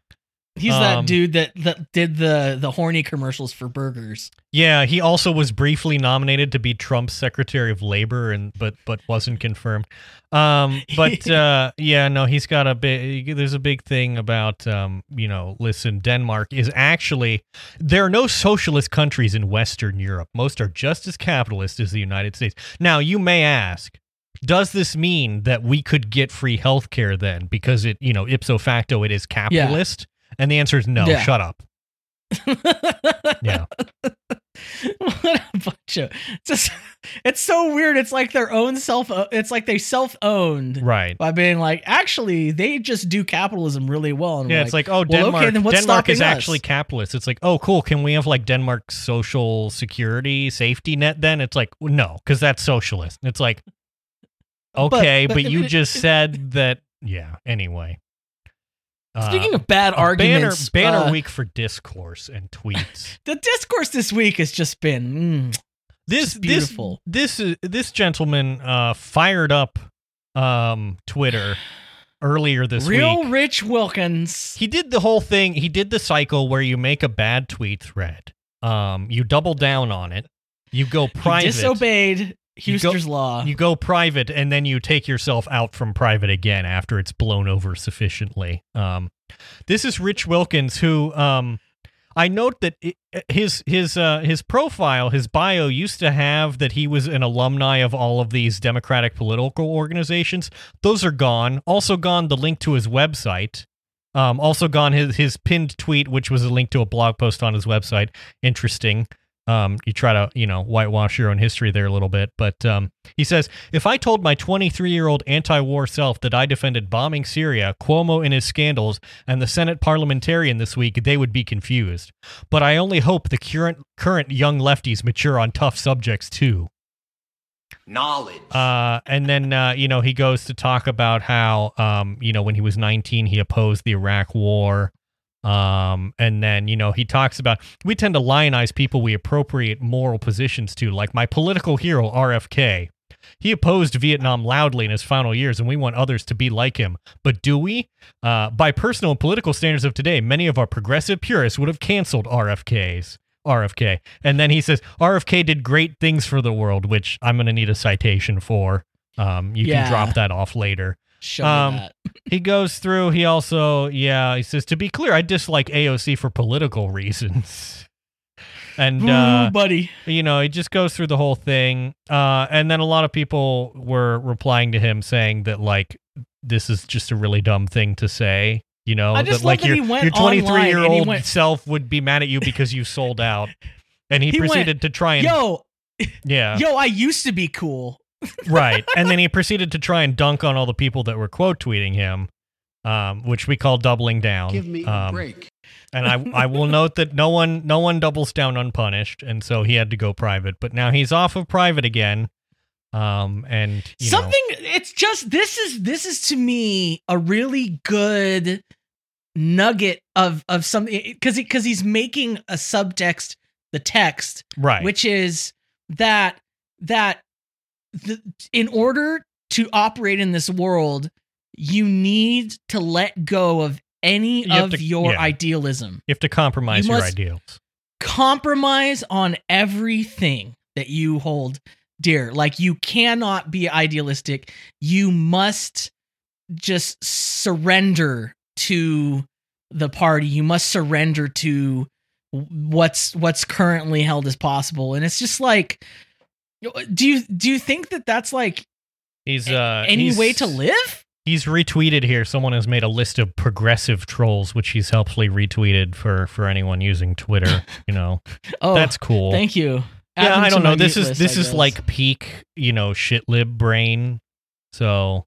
He's Um, that dude that that did the the horny commercials for burgers. Yeah, he also was briefly nominated to be Trump's Secretary of Labor, and but but wasn't confirmed. Um, (laughs) but uh, yeah, no, he's got a big. There's a big thing about um, you know, listen, Denmark is actually there are no socialist countries in Western Europe. Most are just as capitalist as the United States. Now, you may ask. Does this mean that we could get free health care then? Because it, you know, ipso facto, it is capitalist? And the answer is no. Yeah. Shut up. (laughs) Yeah. what a bunch of just it's so weird it's like their own self it's like they self-owned Right. by being like actually they just do capitalism really well and Yeah, it's like, oh, well, okay, Denmark. then what's Denmark is us? actually capitalist. It's like, oh, cool. Can we have like Denmark's social security safety net? Then it's like, no, because that's socialist. It's like, okay, but, but you it- just said that. Yeah. Anyway. Speaking Uh, of bad a arguments banner, banner uh, week for discourse and tweets. (laughs) the discourse this week has just been mm, this Just beautiful. this this uh, this gentleman uh fired up um Twitter earlier this week. real week. rich wilkins He did the whole thing. He did the cycle where you make a bad tweet thread. Um, you double down on it. You go he private. You go- law You go private, and then you take yourself out from private again after it's blown over sufficiently. Um, this is Rich Wilkins, who um, I note that it, his his uh, his profile, his bio used to have that he was an alumni of all of these democratic political organizations. Those are gone. Also gone the link to his website. Um, also gone his his pinned tweet, which was a link to a blog post on his website. Interesting. Um, you try to, you know, whitewash your own history there a little bit. But um, he says, if I told my 23 year old anti war self that I defended bombing Syria, Cuomo and his scandals, and the Senate parliamentarian this week, they would be confused. But I only hope the current, current young lefties mature on tough subjects too. Knowledge. Uh, and then, uh, you know, he goes to talk about how, um, you know, when he was 19, he opposed the Iraq war. Um, and then, you know, he talks about we tend to lionize people we appropriate moral positions to, like my political hero, RFK. He opposed Vietnam loudly in his final years, and we want others to be like him. But do we? Uh, by personal and political standards of today, many of our progressive purists would have canceled RFK's. RFK. And then he says, RFK did great things for the world, which I'm going to need a citation for. Um, you Yeah. can drop that off later. Show Um, that. He goes through, he also, yeah, he says, to be clear, I dislike AOC for political reasons. (laughs) And, Ooh, uh, buddy. you know, he just goes through the whole thing. Uh, and then a lot of people were replying to him saying that, like, this is just a really dumb thing to say. You know, I just that like that your, he went your 23 year old went- self would be mad at you because you sold out. And he, He went, proceeded to try and, Yo, yeah, (laughs) yo, I used to be cool. Right. And then he proceeded to try and dunk on all the people that were quote tweeting him, um, which we call doubling down. Give me um, a break. and I I will note that no one no one doubles down unpunished, and so he had to go private. But now he's off of private again. Um, and you know, Something it's just this is this is to me a really good nugget of of something cuz he cuz he's making a subtext the text right, which is that that the, in order to operate in this world you need to let go of any You of to- your yeah. idealism you have to compromise you your ideals. compromise on everything that you hold dear. Like you cannot be idealistic. You must just surrender to the party. You must surrender to what's what's currently held as possible. And it's just like do you do you think that that's like He's uh any he's- way to live? He's retweeted here. Someone has made a list of progressive trolls, which he's helpfully retweeted for for anyone using Twitter. (laughs) You know, Oh, that's cool. Thank you. Add yeah, I don't know. This is list, this I is guess. like peak, you know, shitlib brain. So,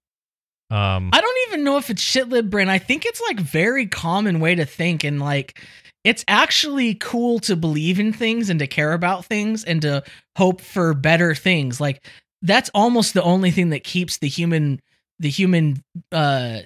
um, I don't even know if it's shitlib brain. I think it's like very common way to think and like it's actually cool to believe in things and to care about things and to hope for better things. Like that's almost the only thing that keeps the human the human uh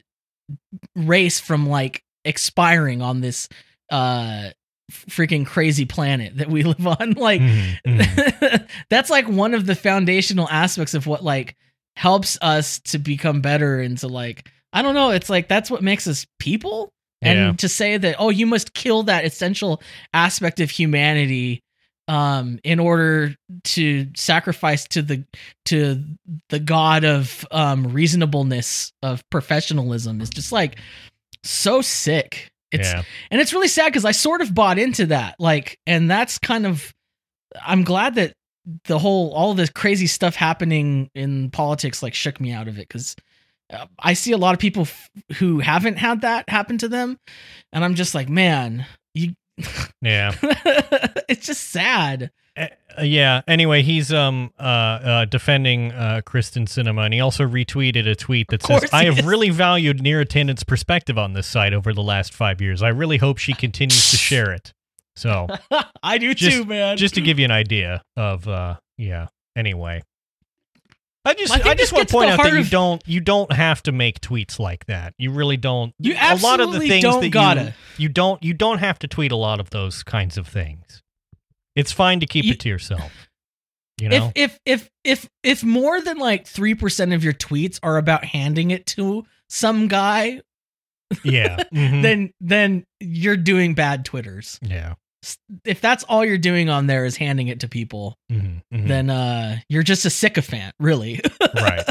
race from like expiring on this uh freaking crazy planet that we (laughs) live on like mhm, mhm. (laughs) that's like one of the foundational aspects of what like helps us to become better and to like I don't know, it's like that's what makes us people. And Yeah. to say that oh you must kill that essential aspect of humanity um in order to sacrifice to the to the god of um reasonableness of professionalism is just like so sick. It's yeah. and it's really sad because I sort of bought into that. Like, and that's kind of I'm glad that the whole all this crazy stuff happening in politics like shook me out of it because uh, I see a lot of people f- who haven't had that happen to them, and I'm just like, man, you. Yeah. (laughs) it's just sad. Uh, yeah. Anyway, he's um uh, uh defending uh Kyrsten Sinema, and he also retweeted a tweet that says, "I have is. really valued Neera Tanden's perspective on this site over the last five years. I really hope she continues to share it." So, (laughs) I do Just- too, man. just to give you an idea of uh yeah. Anyway. I just I I, just want to point out that you of- don't you don't have to make tweets like that. You really don't. You a lot of the absolutely things don't that gotta. you you don't you don't have to tweet a lot of those kinds of things. It's fine to keep You- it to yourself. You know? if if if if if more than like three percent of your tweets are about handing it to some guy, yeah. (laughs) mhm, then then you're doing bad twitters. yeah. If that's all you're doing on there is handing it to people, mhm, mhm. then uh you're just a sycophant, really. (laughs) right.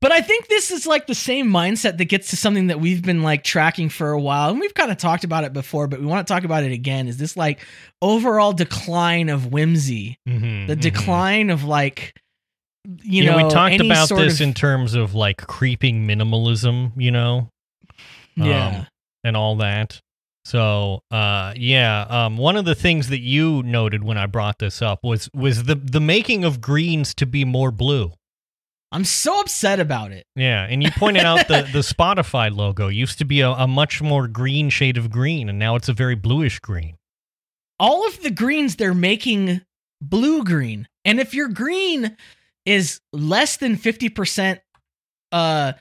But I think this is like the same mindset that gets to something that we've been like tracking for a while. And we've kind of talked about it before, but we want to talk about it again. Is this like overall decline of whimsy? Mhm, The mhm. decline of like, you yeah, know, we talked about this of- in terms of like creeping minimalism, you know, yeah. um, and all that. So, uh, yeah, um, one of the things that you noted when I brought this up was was the the making of greens to be more blue. I'm so upset about it. Yeah, and you pointed out the the Spotify logo used to be a, a much more green shade of green, and now it's a very bluish green. all of the greens they're making blue green. And if your green is less than 50% uh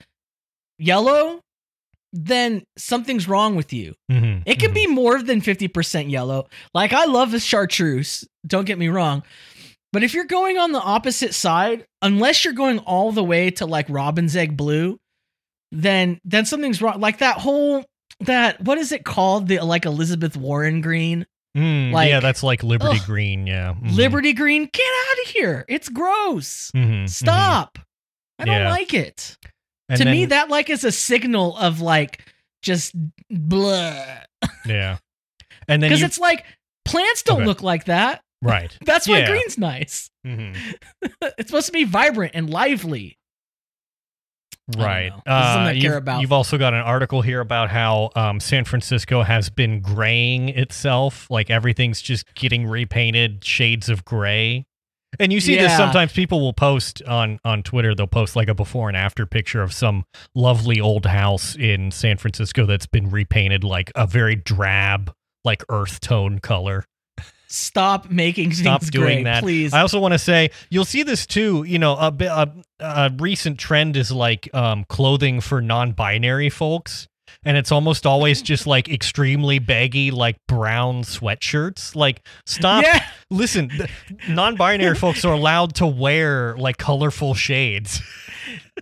yellow, then something's wrong with you. Mhm, It can mhm. be more than 50% yellow. Like I love the chartreuse, don't get me wrong. But if you're going on the opposite side, unless you're going all the way to like robin's egg blue, then then something's wrong. Like that whole that what is it called? The like Elizabeth Warren green? Mm, like- yeah, that's like Liberty Ugh. Green. Yeah, mhm, Liberty Green, get out of here. It's gross. mhm, mhm. Stop. I don't Yeah. like it. And to me, that like is a signal of like just blah. (laughs) yeah, and then Because it's like plants don't Okay. look like that. right, (laughs) That's why Yeah. green's nice. Mhm. (laughs) it's supposed to be vibrant and lively. right. I you've, you've also got an article here about how um, San Francisco has been graying itself, like everything's just getting repainted shades of gray. And you see this sometimes. People will post on on Twitter. They'll post like a before and after picture of some lovely old house in San Francisco that's been repainted like a very drab, like earth tone color. Stop making Stop things doing gray, that. please. I also want to say you'll see this too. You know, a, bit- a, a recent trend is like um, clothing for non-binary folks, and it's almost always just like extremely baggy, like brown sweatshirts. Like, stop. Yeah. Listen, non-binary (laughs) folks are allowed to wear like colorful shades.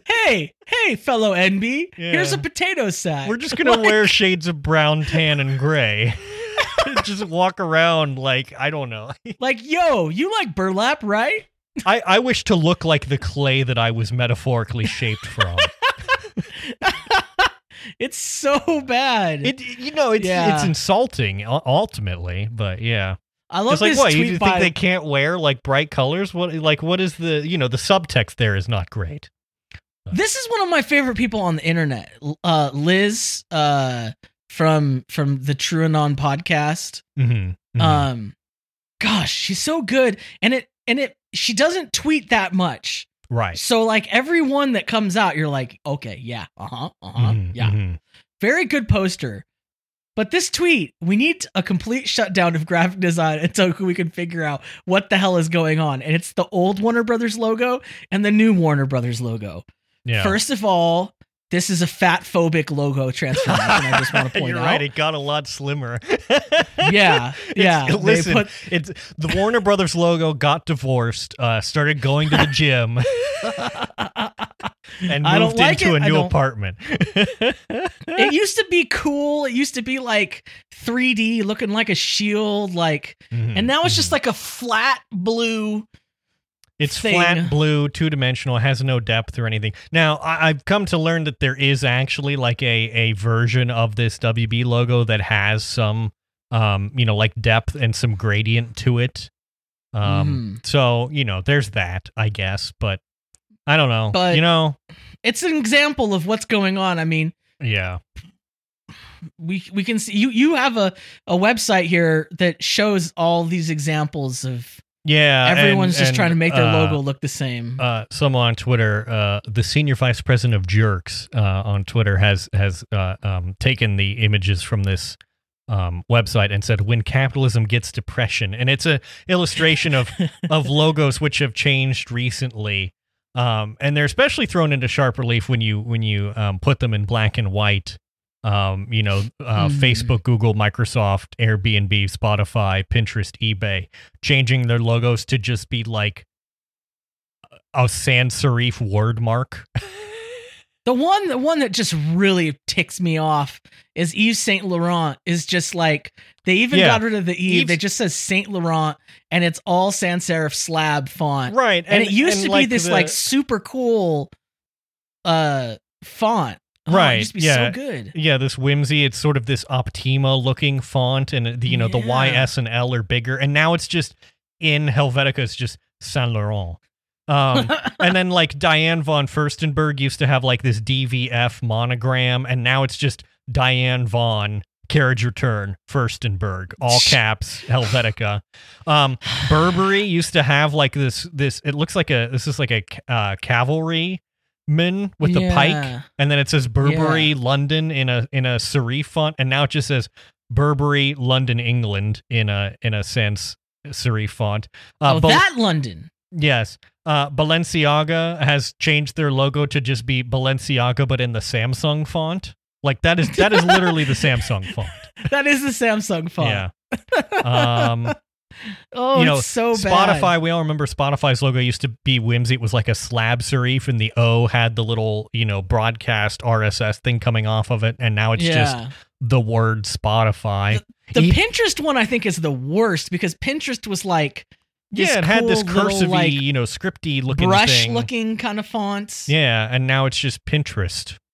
hey, hey, fellow NB, here's a potato sack. We're just gonna (laughs) wear shades of brown, tan, and gray. (laughs) just walk around like I don't know. like, yo, you like burlap, right? I, I wish to look like the clay that I was metaphorically shaped from. It's so bad. It you know it's Yeah. it's insulting ultimately, but yeah. I love It's like this what you think by they can't wear like bright colors? What like what is the you know the subtext there is not great. This is one of my favorite people on the internet. Uh, Liz, uh, from from the TrueAnon podcast. Mm-hmm. Um, gosh, she's so good, and it and it she doesn't tweet that much. Right. So like everyone that comes out, you're like, okay, yeah, uh huh, uh huh, Mhm, yeah, mhm. very good poster. But this tweet, we need a complete shutdown of graphic design (laughs) until we can figure out what the hell is going on. And it's the old Warner Brothers logo and the new Warner Brothers logo. Yeah. First of all, this is a fat phobic logo transformation. I just want to (laughs) point You're out. right. It got a lot slimmer. (laughs) Yeah, It's- yeah, they (laughs) Listen, put- it's the Warner Brothers logo got divorced, uh, started going to the gym, and moved like into it. a new apartment. it used to be cool. It used to be like 3D, looking like a shield, like, Mhm, and now it's just like a flat blue. It's thing. flat blue, two dimensional, has no depth or anything. Now, I- I've come to learn that there is actually like a a version of this WB logo that has some, um, you know, like depth and some gradient to it. Um, Mhm. so you know, there's that, I guess, but I don't know. But- you know, It's an example of what's going on. I mean, yeah, we we can see you you have a a website here that shows all these examples of yeah. everyone's and- just and, trying to make their uh, logo look the same. uh, someone on Twitter, uh, the senior vice president of Jerks uh, on Twitter has has uh, um, taken the images from this um, website and said, "When capitalism gets depression," and it's a illustration of (laughs) of logos which have changed recently, um, and they're especially thrown into sharp relief when you when you um, put them in black and white. Um, you know, uh, Hmm. Facebook, Google, Microsoft, Airbnb, Spotify, Pinterest, eBay, changing their logos to just be like a sans serif word mark. The one, the one that just really ticks me off is Yves Saint Laurent. Is just like they even Yeah. got rid of the Eve. Yves- They just says Saint Laurent, and it's all sans serif slab font. right. And, it used to be this the- like super cool, uh font. Oh, Right, used to be yeah. so good. Yeah, this whimsy. It's sort of this Optima looking font, and the, you know the Y. S, and L are bigger, and now it's just in Helvetica. It's just Saint Laurent. Um, (laughs) and then like Diane von Furstenberg used to have like this DVF monogram, and now it's just Diane von Carriage Return Furstenberg, all caps Helvetica. Um, Burberry used to have like this this. It looks like a this is like a ca- uh, cavalry man with the pike and then it says Burberry London in a in a serif font, and now it just says Burberry London England in a in a sans serif font. Uh, oh, Bal- that London. yes, uh, Balenciaga has changed their logo to just be Balenciaga, but in the Samsung font. Like that is that is literally the (laughs) Samsung font. That is the Samsung font. Yeah. Um, Oh, you know, it's so Spotify. bad. We all remember Spotify's logo used to be whimsy. It was like a slab serif, and the O had the little, you know, broadcast RSS thing coming off of it, and now it's just the word Spotify. The E- Pinterest one I think is the worst because Pinterest was like yeah, it had this cool cursive like you know, scripty looking brush thing. looking kind of fonts. Yeah, and now it's just Pinterest. (laughs)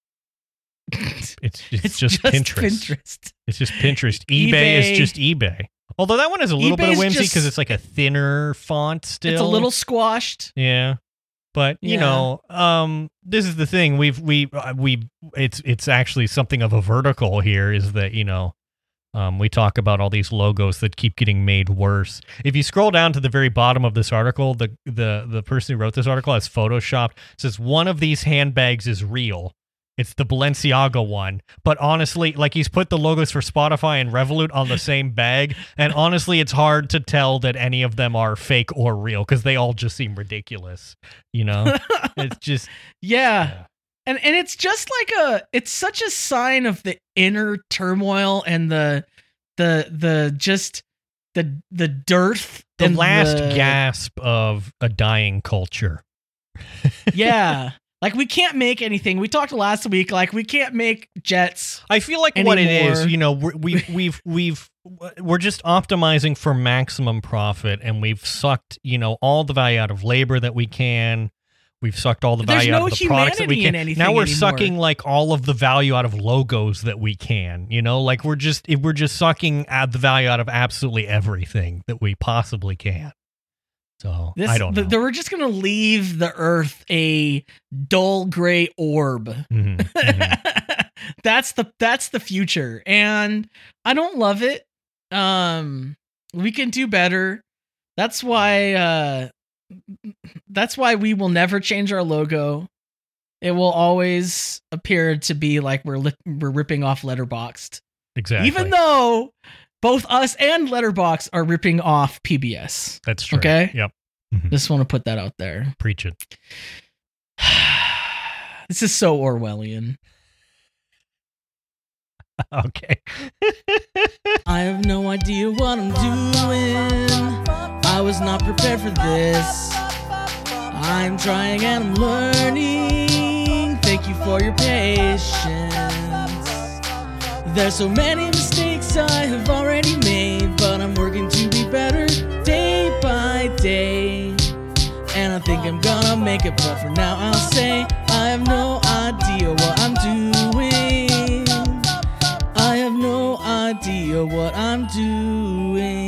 It's it's, it's just, Pinterest. Pinterest. It's just Pinterest. eBay, is just eBay. Although that one is a little bit of whimsy because it's like a thinner font still. It's a little squashed. Yeah. But you Yeah. know, um, this is the thing. We've we uh, we it's it's actually something of a vertical here. Is that you know, um, we talk about all these logos that keep getting made worse. If you scroll down to the very bottom of this article, the the the person who wrote this article has photoshopped says one of these handbags is real. It's the Balenciaga one. But honestly, like he's put the logos for Spotify and Revolut on the same bag. And honestly, it's hard to tell that any of them are fake or real because they all just seem ridiculous. You know? (laughs) it's just. Yeah. And and it's just like a it's such a sign of the inner turmoil and the the the just the the dearth The and last the- gasp of a dying culture. (laughs) yeah. Like we can't make anything. We talked last week like we can't make jets. I feel like what it is, you know, we're, we've we've we've we're just optimizing for maximum profit, and we've sucked, you know, all the value out of labor that we can. We've sucked all the value no out of the products that we can. Now we're anymore. sucking like all of the value out of logos that we can. You know, like we're just we're just sucking out the value out of absolutely everything that we possibly can. So This I don't know. th- th- we're just going to leave the earth a dull gray orb. Mhm, mhm. (laughs) that's the that's the future and I don't love it. Um we can do better. That's why uh that's why we will never change our logo. It will always appear to be like we're li- we're ripping off Letterboxd. Exactly. Even though both us and Letterboxd are ripping off PBS. that's true. Okay. Yep. Mm-hmm. Just want to put that out there. Preach it. (sighs) this is so Orwellian. (laughs) Okay. (laughs) I have no idea what I'm doing. I was not prepared for this. I'm trying and I'm learning. Thank you for your patience. There's so many mistakes I have already made, but I'm working to be better day by day. And I think I'm gonna make it, but for now I'll say I have no idea what I'm doing. I have no idea what I'm doing.